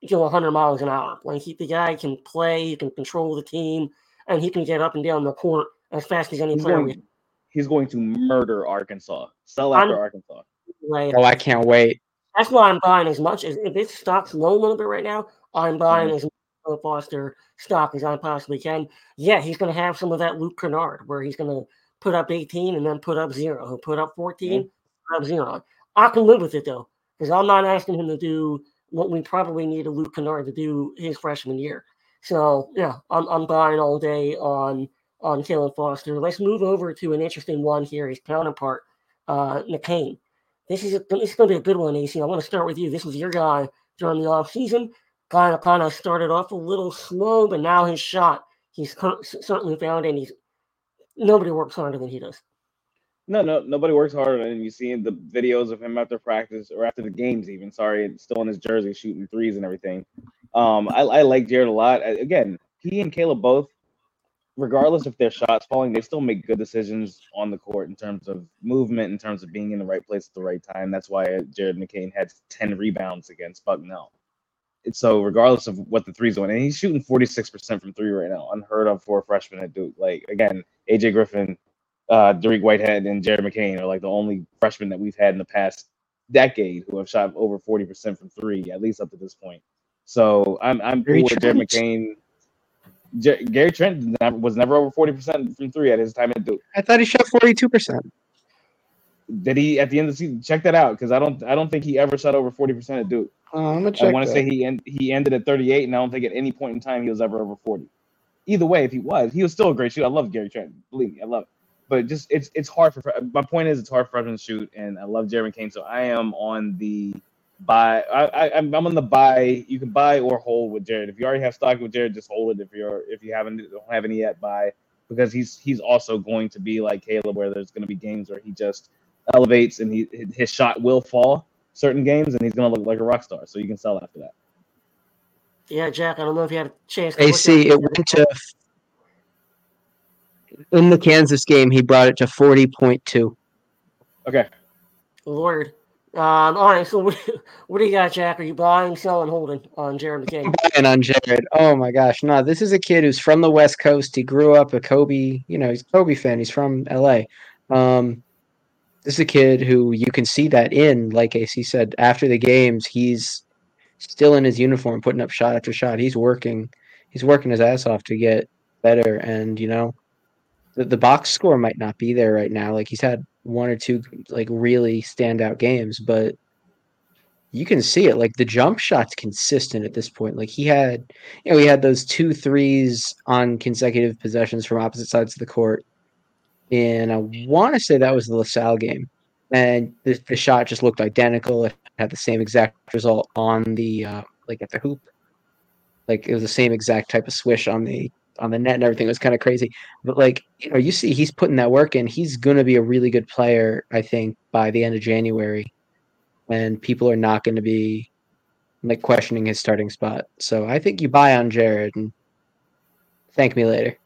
S1: go 100 miles an hour. Like he, the guy can play, he can control the team, and he can get up and down the court as fast as any
S3: he's
S1: player.
S3: Going, he's going to murder Arkansas. Sell after I'm, Arkansas.
S5: Like, oh, I can't wait.
S1: That's why I'm buying as much as if it stock's low a little bit right now. I'm buying mm-hmm. as much Foster stock as I possibly can. Yeah, he's going to have some of that Luke Kennard where he's going to put up 18 and then put up zero. He'll put up 14, mm-hmm. put up zero. I can live with it though, because I'm not asking him to do what we probably need a Luke Kennard to do his freshman year. So yeah, I'm, I'm buying all day on on Caleb Foster. Let's move over to an interesting one here. His counterpart, uh, McCain. This is a, this is going to be a good one, AC. I want to start with you. This was your guy during the off season. Kind of kind of started off a little slow, but now his shot he's certainly found, and he's nobody works harder than he does.
S3: No, no, nobody works harder than you see in the videos of him after practice or after the games. Even sorry, still in his jersey shooting threes and everything. Um, I, I like Jared a lot. Again, he and Caleb both, regardless if their shots falling, they still make good decisions on the court in terms of movement, in terms of being in the right place at the right time. That's why Jared McCain had ten rebounds against Bucknell. So regardless of what the three's doing, and he's shooting 46% from three right now, unheard of for a freshman at Duke. Like again, AJ Griffin uh, Dariq Whitehead and Jared McCain are like the only freshmen that we've had in the past decade who have shot over 40% from three, at least up to this point. So I'm I'm cool with Jared McCain. Gary Trent was never over 40% from three at his time at Duke.
S5: I thought he shot 42%.
S3: Did he at the end of the season? Check that out because I don't I don't think he ever shot over 40% at Duke.
S5: Uh, I'm gonna check I
S3: want to say he end, he ended at 38, and I don't think at any point in time he was ever over 40. Either way, if he was, he was still a great shooter. I love Gary Trent. Believe me, I love it but just it's it's hard for my point is it's hard for freshmen to shoot, and I love Jeremy Kane, so I am on the buy. I, I I'm on the buy. You can buy or hold with Jared. If you already have stock with Jared, just hold it. If you're if you haven't don't have any yet, buy because he's he's also going to be like Caleb, where there's going to be games where he just elevates and he his shot will fall certain games, and he's going to look like a rock star. So you can sell after that.
S1: Yeah, Jack. I don't know if you had a chance.
S5: To AC, it went to in the Kansas game, he brought it to 40.2.
S3: Okay.
S1: Lord. Um, all right, so what, what do you got, Jack? Are you buying, selling, holding on Jared McCain?
S5: Buying on Jared. Oh my gosh, no! This is a kid who's from the West Coast. He grew up a Kobe. You know, he's Kobe fan. He's from LA. Um, this is a kid who you can see that in, like AC said, after the games, he's still in his uniform, putting up shot after shot. He's working. He's working his ass off to get better, and you know, the, the box score might not be there right now. Like he's had one or two like really standout games, but you can see it. Like the jump shot's consistent at this point. Like he had, you know, he had those two threes on consecutive possessions from opposite sides of the court. And I want to say that was the LaSalle game. And the, the shot just looked identical. It had the same exact result on the, uh, like at the hoop. Like it was the same exact type of swish on the on the net and everything. It was kind of crazy. But like, you know, you see he's putting that work in. He's gonna be a really good player, I think, by the end of January. And people are not gonna be like questioning his starting spot. So I think you buy on Jared and thank me later.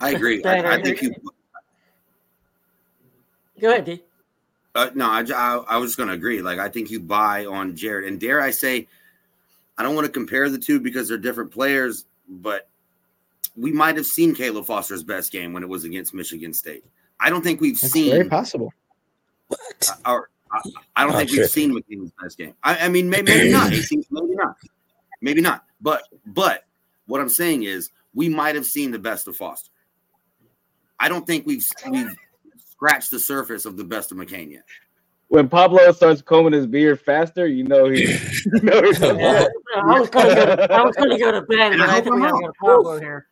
S4: I agree. I, I think you
S1: Go ahead, D.
S4: Uh, no, I, I, I was going to agree. Like, I think you buy on Jared. And dare I say, I don't want to compare the two because they're different players, but we might have seen Caleb Foster's best game when it was against Michigan State. I don't think we've
S5: That's
S4: seen
S5: very possible.
S4: What? Uh, or I, I don't oh, think we've seen McKinney's best game. I, I mean, maybe, maybe not. maybe not. Maybe not. But but what I'm saying is we might have seen the best of Foster. I don't think we've we've scratched the surface of the best of McCain yet.
S3: When Pablo starts combing his beard faster, you know he. You know he's
S1: yeah, I was going to go. To, I was going to go to Ben, but I, I think we got to go to Pablo here.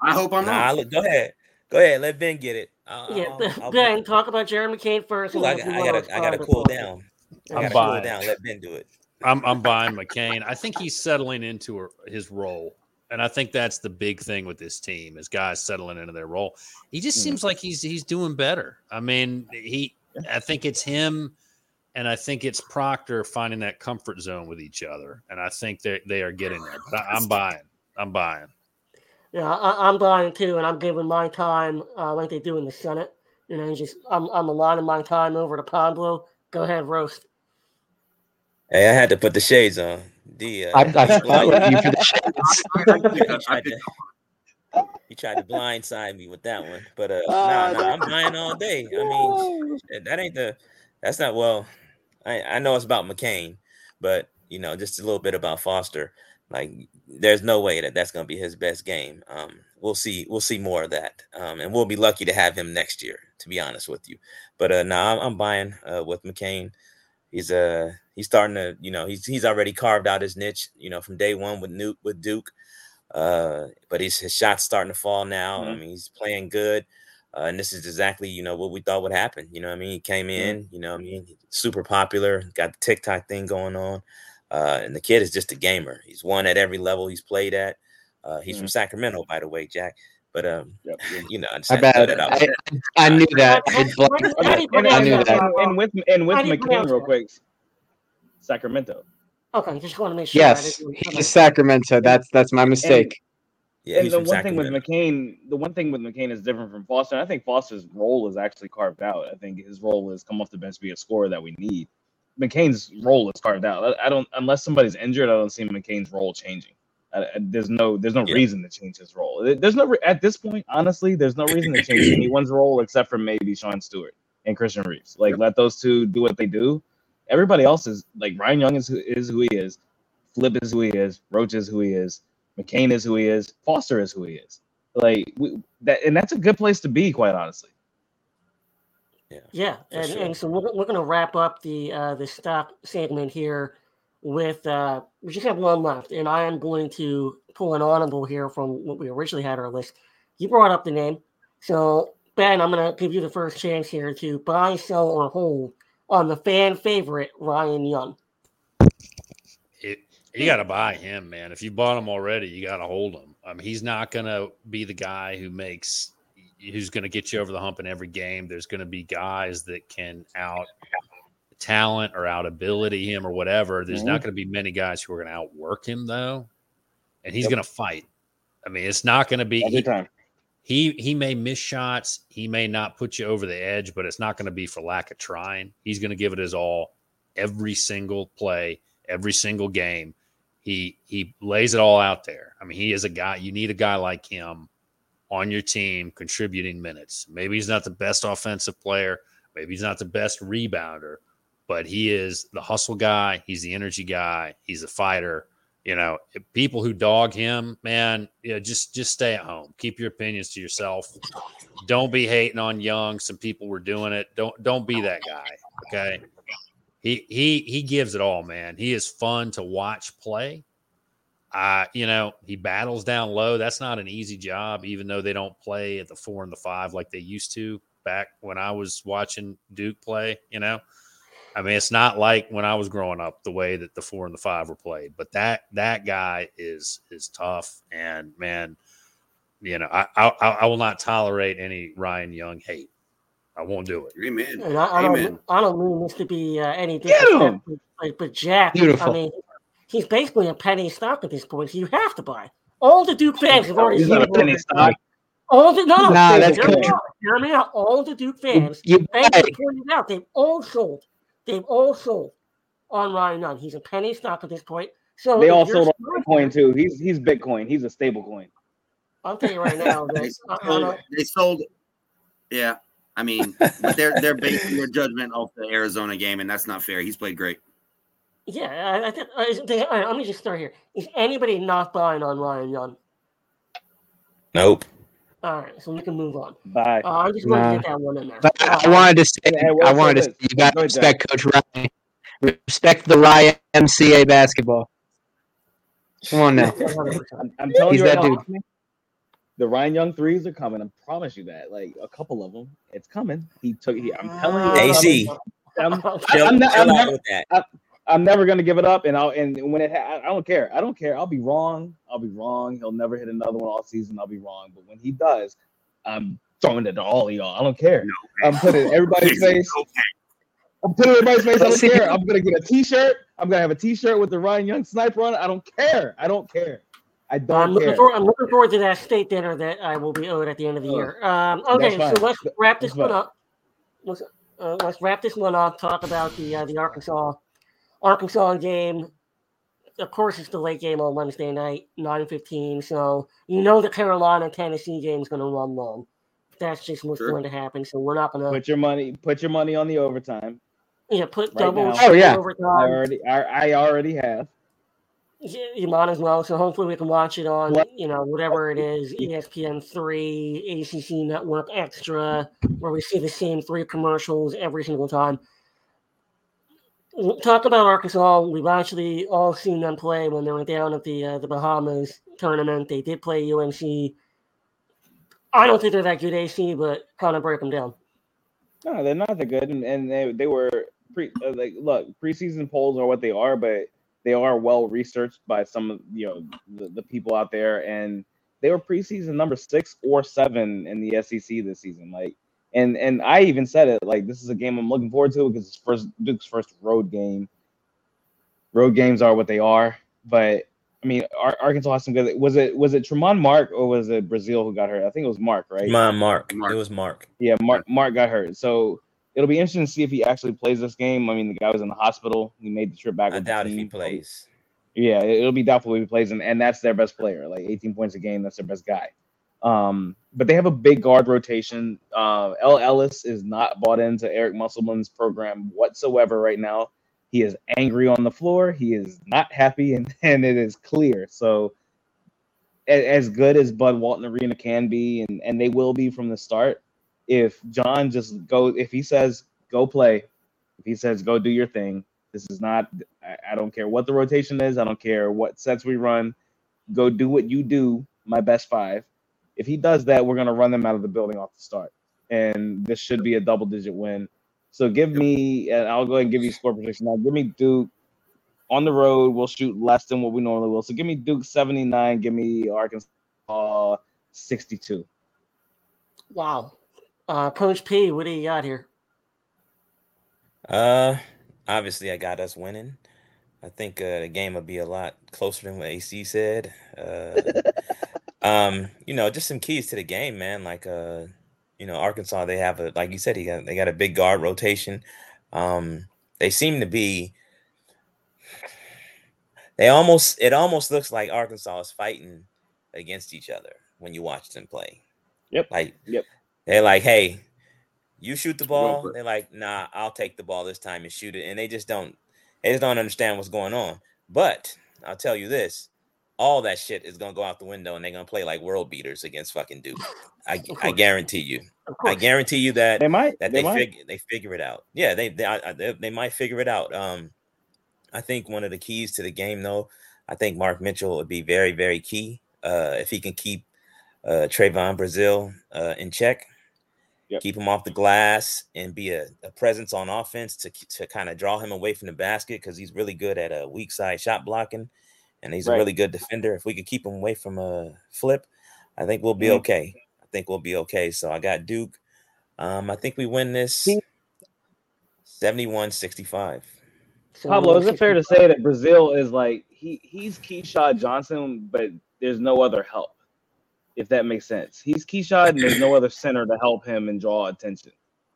S4: I hope I'm
S6: nah,
S4: not.
S6: Go ahead. Go ahead. Let Ben get it. I'll,
S1: yeah, I'll, I'll, Ben, talk about Jeremy McCain first.
S6: Ooh, I, I, gotta, I gotta cool down. I gotta cool down. Let Ben do it.
S2: I'm, I'm buying McCain. I think he's settling into his role. And I think that's the big thing with this team is guys settling into their role. He just mm. seems like he's he's doing better. I mean, he I think it's him and I think it's Proctor finding that comfort zone with each other. And I think they they are getting there. But I, am buying. I'm buying.
S1: Yeah, I, am buying too, and I'm giving my time uh, like they do in the Senate. You know, just I'm I'm aligning my time over to Pablo. Go ahead, roast.
S6: Hey, I had to put the shades on. The uh, I, I you for the shades. He tried to blindside me with that one, but uh, nah, nah, I'm buying all day. I mean, that ain't the. That's not well. I I know it's about McCain, but you know, just a little bit about Foster. Like, there's no way that that's going to be his best game. Um, we'll see. We'll see more of that, um, and we'll be lucky to have him next year. To be honest with you, but uh, nah, I'm, I'm buying uh, with McCain. He's uh he's starting to, you know, he's he's already carved out his niche, you know, from day one with Nuke with Duke. Uh, but he's his shots starting to fall now. Mm-hmm. I mean, he's playing good. Uh, and this is exactly, you know, what we thought would happen. You know I mean? He came in, you know I mean? Super popular, got the TikTok thing going on. Uh, and the kid is just a gamer. He's won at every level he's played at. Uh, he's mm-hmm. from Sacramento, by the way, Jack. But um, yep. you know, I,
S5: I, I, knew that. I,
S3: knew that. And with and with McCain, real quick, Sacramento.
S1: Okay, just want to make sure.
S5: Yes, he's Sacramento. That's that's my mistake.
S3: And, yeah, and the one Sacramento. thing with McCain, the one thing with McCain is different from Foster. I think Foster's role is actually carved out. I think his role is come off the bench, be a scorer that we need. McCain's role is carved out. I, I don't unless somebody's injured, I don't see McCain's role changing. I, there's no there's no yeah. reason to change his role. There's no at this point, honestly, there's no reason to change anyone's role except for maybe Sean Stewart and Christian Reeves. Like let those two do what they do. Everybody else is like Ryan Young is is who he is, Flip is who he is, Roach is who he is, McCain is who he is, Foster is who he is. Like we, that, and that's a good place to be, quite honestly.
S1: Yeah, yeah, and, sure. and so we're, we're going to wrap up the uh, the stock segment here with uh, we just have one left, and I am going to pull an audible here from what we originally had our list. You brought up the name, so Ben, I'm going to give you the first chance here to buy, sell, or hold on the fan favorite Ryan Young.
S2: It, you got to buy him, man. If you bought him already, you got to hold him. I mean, he's not going to be the guy who makes who's going to get you over the hump in every game. There's going to be guys that can out talent or out ability him or whatever. There's mm-hmm. not going to be many guys who are going to outwork him though, and he's yep. going to fight. I mean, it's not going to be
S3: every time.
S2: He he may miss shots, he may not put you over the edge, but it's not going to be for lack of trying. He's going to give it his all every single play, every single game. He he lays it all out there. I mean, he is a guy. You need a guy like him on your team contributing minutes. Maybe he's not the best offensive player. Maybe he's not the best rebounder, but he is the hustle guy. He's the energy guy. He's a fighter. You know, people who dog him, man, yeah, just just stay at home. Keep your opinions to yourself. Don't be hating on Young. Some people were doing it. Don't don't be that guy. Okay. He he he gives it all, man. He is fun to watch play. Uh, you know, he battles down low. That's not an easy job, even though they don't play at the four and the five like they used to back when I was watching Duke play, you know. I mean, it's not like when I was growing up the way that the four and the five were played, but that that guy is is tough, and man, you know, I I, I will not tolerate any Ryan Young hate. I won't do it.
S4: Amen.
S1: And I, I Amen. don't I don't mean this to be uh, any different, but, but Jack, Beautiful. I mean, he's basically a penny stock at this point. So you have to buy. All the Duke fans have already.
S3: He's not a penny stock.
S1: All the no,
S5: nah, that's hear
S1: me, out, hear me out. All the Duke fans, you, you thank you pointing out, they've all sold. They've all sold on Ryan Nunn. He's a penny stock at this point. So
S3: they all sold on Bitcoin too. He's he's Bitcoin. He's a stable coin.
S1: I'll tell you right now.
S4: they, sold, they sold. Yeah, I mean, but they're they're basing their judgment off the Arizona game, and that's not fair. He's played great.
S1: Yeah, I, I think. Uh, let me just start here. Is anybody not buying on Ryan Young?
S6: Nope.
S1: All right, so we can move on.
S3: Bye.
S1: Uh, I just wanted nah. to get that one in there.
S5: But I wanted to say, yeah, I wanted to. Say, you got to respect Coach Ryan. Respect the Ryan MCA basketball. Come on now.
S3: I'm, I'm telling He's you, right that now, dude. the Ryan Young threes are coming. I promise you that. Like a couple of them, it's coming. He took. He, I'm telling you,
S6: AC.
S3: I'm, I'm, I'm, I'm, never, I'm, never gonna give it up, and I'll and when it, ha- I don't care. I don't care. I'll be wrong. I'll be wrong. He'll never hit another one all season. I'll be wrong. But when he does, I'm throwing it to all of y'all. I don't care. No, I'm putting everybody's face. Okay. I'm putting everybody's face. I don't care. I'm gonna get a T-shirt. I'm gonna have a T-shirt with the Ryan Young sniper on it. I don't care. I don't care. I don't
S1: I'm looking,
S3: care.
S1: Forward, I'm looking forward to that state dinner that I will be owed at the end of the oh, year. Um, okay, so let's wrap this That's one fine. up. Let's, uh, let's wrap this one up. Talk about the uh, the Arkansas Arkansas game. Of course, it's the late game on Wednesday night, nine fifteen. So you know the Carolina Tennessee game is going to run long. That's just what's sure. going to happen. So we're not going to
S3: put your money. Put your money on the overtime.
S1: Yeah, put right double.
S5: Oh yeah,
S3: overtime. I already, I, I already have.
S1: Yeah, you might as well. So hopefully we can watch it on, what? you know, whatever it is, ESPN three, ACC Network Extra, where we see the same three commercials every single time. Talk about Arkansas. We've actually all seen them play when they were down at the uh, the Bahamas tournament. They did play UNC. I don't think they're that good AC, but kind of break them down.
S3: No, they're not that good, and, and they they were pre uh, like look preseason polls are what they are, but they are well researched by some of you know the, the people out there, and they were preseason number six or seven in the SEC this season. Like, and and I even said it like this is a game I'm looking forward to because it's first Duke's first road game. Road games are what they are, but I mean, Arkansas has some good. Was it was it Tramon Mark or was it Brazile who got hurt? I think it was Mark, right?
S6: Tramon Mark. Mark. It was Mark.
S3: Yeah, Mark. Mark got hurt. So it'll be interesting to see if he actually plays this game. I mean, the guy was in the hospital. He made the trip back.
S6: I doubt if he plays.
S3: Yeah, it'll be doubtful if he plays, and, and that's their best player. Like 18 points a game, that's their best guy. Um, but they have a big guard rotation. Uh, El Ellis is not bought into Eric Musselman's program whatsoever right now. He is angry on the floor. He is not happy, and, and it is clear. So, as good as Bud Walton Arena can be, and, and they will be from the start, if Jon just goes, if he says go play, if he says go do your thing, this is not. I, I don't care what the rotation is. I don't care what sets we run. Go do what you do. My best five. If he does that, we're gonna run them out of the building off the start, and this should be a double digit win. So give me, and I'll go ahead and give you score prediction now. Give me Duke on the road. We'll shoot less than what we normally will. So give me Duke 79. Give me Arkansas 62.
S1: Wow. Uh, Coach P, what do you got here?
S6: Uh, obviously, I got us winning. I think uh, the game will be a lot closer than what AC said. Uh, um, you know, just some keys to the game, man. Like, uh, you know, Arkansas, they have a like you said, he got they got a big guard rotation. Um, they seem to be. They almost it almost looks like Arkansas is fighting against each other when you watch them play.
S3: Yep.
S6: Like,
S3: yep.
S6: They're like, hey, you shoot the ball. They're like, nah, I'll take the ball this time and shoot it. And they just don't, they just don't understand what's going on. But I'll tell you this: all that shit is gonna go out the window, and they're gonna play like world beaters against fucking Duke. I, I guarantee you. I guarantee you that
S3: they might
S6: that they, they figure they figure it out. Yeah, they they, I, they they might figure it out. Um, I think one of the keys to the game, though, I think Mark Mitchell would be very very key. Uh, if he can keep uh Trevon Brazile uh in check, Yep. Keep him off the glass and be a, a presence on offense to, to kind of draw him away from the basket because he's really good at a weak side shot blocking and he's right. a really good defender. If we could keep him away from a flip, I think we'll be mm-hmm. okay. I think we'll be okay. So I got Duke. Um, I think we win this 71 65.
S3: Pablo, is it fair to say that Brazile is like he he's Keshad Johnson, but there's no other help? if that makes sense. He's Keshad, and there's no other center to help him and draw attention.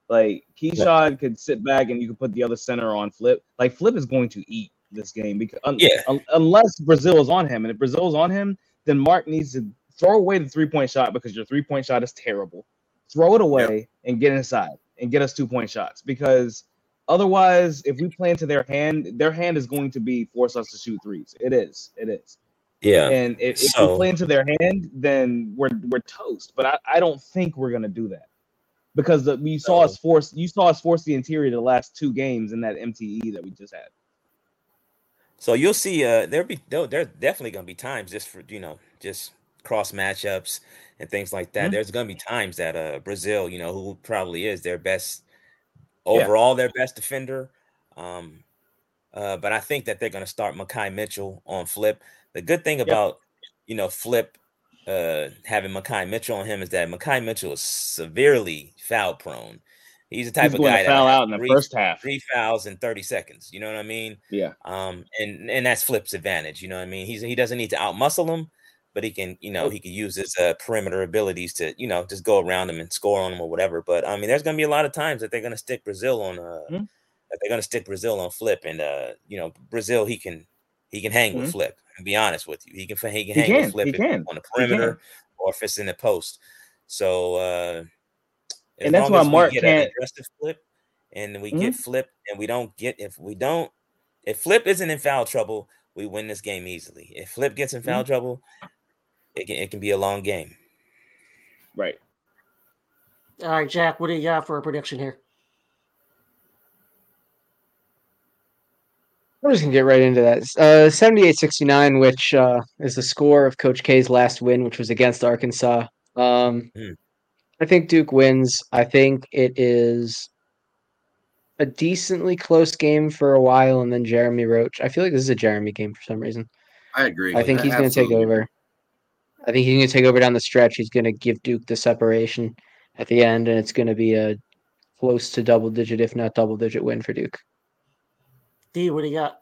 S3: Like Keshad yeah. could sit back and you could put the other center on Flip. Like Flip is going to eat this game because un-
S6: yeah.
S3: un- unless Brazile is on him, and if Brazile is on him, then Mark needs to throw away the three point shot because your three point shot is terrible. throw it away and get inside and get us two point shots because otherwise, if we play into their hand, their hand is going to be force us to shoot threes. It is. It is.
S6: Yeah.
S3: And if, so, if we play into their hand, then we're we're toast. But I, I don't think we're gonna do that because the, we saw us force you saw us force the interior the last two games in that MTE that we just had.
S6: So you'll see. Uh, there'll be there'll, there's definitely gonna be times just for you know just cross matchups and things like that. Mm-hmm. There's gonna be times that uh Brazile, you know, who probably is their best overall, yeah. their best defender. Um, uh, but I think that they're gonna start Makhi Mitchell on Flip. The good thing about yep. you know Flip uh having Makhi Mitchell on him is that Makhi Mitchell is severely foul prone. He's the type He's of guy that
S3: foul out in the
S6: three,
S3: first half.
S6: Three fouls in 30 seconds. You know what I mean?
S3: Yeah.
S6: Um, and and that's Flip's advantage. You know what I mean? He's he doesn't need to outmuscle him, but he can, you know, he can use his uh, perimeter abilities to, you know, just go around him and score on him or whatever. But I mean, there's gonna be a lot of times that they're gonna stick Brazile on uh mm-hmm. that they're gonna stick Brazile on Flip, and uh, you know, Brazile he can he can hang mm-hmm. with Flip. And be honest with you, he can he can he hang can. with Flip on the perimeter or if it's in the post. So uh,
S3: and that's why Mark can't
S6: flip and we mm-hmm. get flipped and we don't get if we don't if flip isn't in foul trouble we win this game easily if flip gets in foul mm-hmm. trouble it can, it can be a long game
S3: right
S1: all right jack what do you got for a prediction here
S5: I'm just gonna get right into that. Uh, 78-69, which uh, is the score of Coach K's last win, which was against Arkansas. Um, mm. I think Duke wins. I think it is a decently close game for a while, and then Jeremy Roach. I feel like this is a Jeremy game for some reason.
S4: I agree.
S5: I think he's going to take over. I think he's going to take over down the stretch. He's going to give Duke the separation at the end, and it's going to be a close to double digit, if not double digit, win for Duke.
S1: D, what do you got?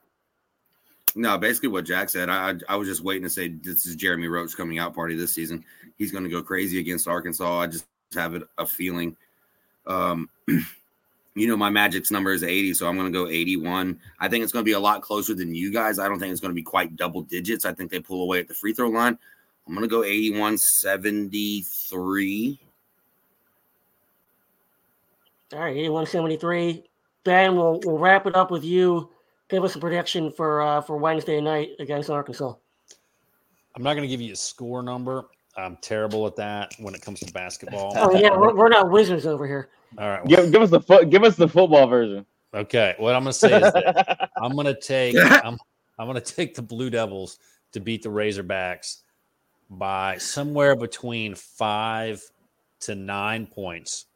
S4: No, basically what Jack said. I I was just waiting to say this is Jeremy Roach coming out party this season. He's going to go crazy against Arkansas. I just have a feeling. Um, you know, my Magic's number is 80, so I'm going to go 81. I think it's going to be a lot closer than you guys. I don't think it's going to be quite double digits. I think they pull away at the free throw line. I'm going to go 81 73.
S1: All right, 81 73. Ben, we'll, we'll wrap it up with you. Give us a prediction for uh, for Wednesday night against Arkansas.
S2: I'm not going to give you a score number. I'm terrible at that when it comes to basketball.
S1: oh yeah, we're, we're not wizards over here.
S2: All right,
S3: give, give us the fo- give us the football version.
S2: Okay, what I'm going to say is that I'm going to take I'm I'm going to take the Blue Devils to beat the Razorbacks by somewhere between five to nine points.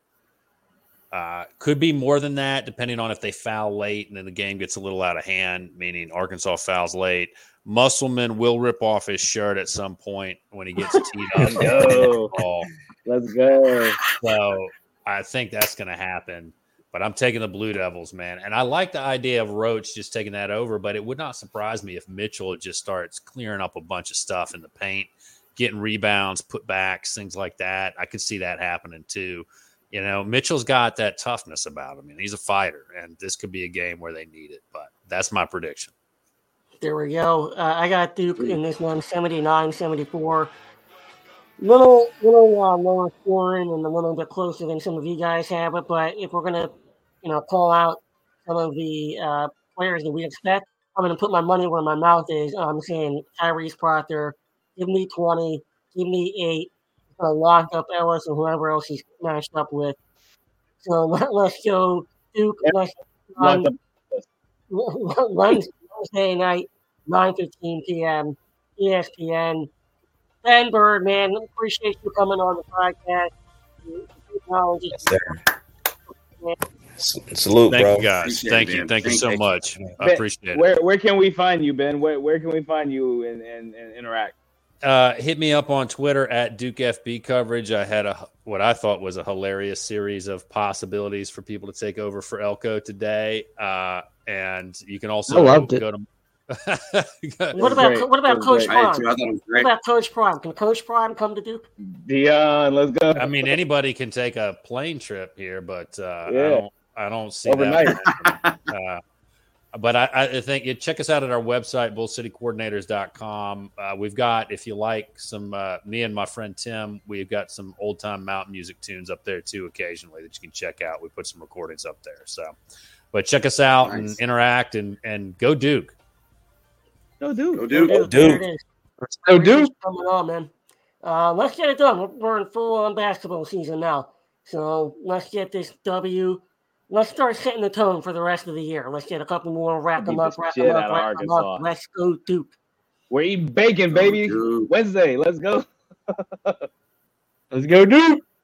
S2: Uh, could be more than that, depending on if they foul late and then the game gets a little out of hand, meaning Arkansas fouls late. Musselman will rip off his shirt at some point when he gets teed up.
S3: Let's go. Let's go.
S2: So I think that's going to happen. But I'm taking the Blue Devils, man. And I like the idea of Roach just taking that over, but it would not surprise me if Mitchell just starts clearing up a bunch of stuff in the paint, getting rebounds, put backs, things like that. I could see that happening too. You know, Mitchell's got that toughness about him, and he's a fighter, and this could be a game where they need it. But that's my prediction.
S1: There we go. Uh, I got Duke in this one, 79 74. Little, little uh, lower scoring and a little bit closer than some of you guys have it. But if we're to, you know, call out some of the uh, players that we expect, I'm to put my money where my mouth is. I'm saying Tyrese Proctor, give me 20, give me eight. Going to lock up Ellis or whoever else he's matched up with. So let, us go Duke. Let's, um, Wednesday night, 9.15 p.m., ESPN. Ben Bird, man, appreciate you coming on the podcast.
S6: Yes, sir. Salute,
S2: Thank
S6: bro.
S2: you, guys.
S4: Appreciate
S2: Thank
S4: it,
S2: you.
S4: man.
S2: Thank you so
S4: you.
S2: much. I appreciate it.
S3: Where where can we find you, Ben? Where where can we find you and, and, and interact?
S2: Uh, hit me up on Twitter at Duke FB coverage. I had a what I thought was a hilarious series of possibilities for people to take over for Elko today. Uh, and you can also
S5: I loved it.
S2: go to.
S1: What about
S3: great.
S1: what about Coach
S3: great.
S1: Prime?
S4: too, I thought it was
S1: What about Coach Prime? Can Coach Prime come to Duke?
S3: Deion, let's go.
S2: I mean, anybody can take a plane trip here, but uh, I don't. I don't see
S3: Overnight.
S2: that. uh, but I, I think you check us out at our website, bullcitycoordinators.com. Uh, we've got, if you like, some, uh, me and my friend Tim, we've got some old time mountain music tunes up there too, occasionally that you can check out. We put some recordings up there. So, but check us out nice. and interact and, and go Duke.
S3: Go Duke.
S4: Go Duke.
S1: Go
S5: Duke.
S1: Go Duke. Coming on, man. Uh, let's get it done. We're in full on basketball season now. So let's get this W let's start setting the tone for the rest of the year. Let's get a couple more, wrap them up, wrap them up, wrap them up. Let's go Duke.
S3: We're eating bacon, baby. Wednesday. Let's go.
S5: let's go Duke.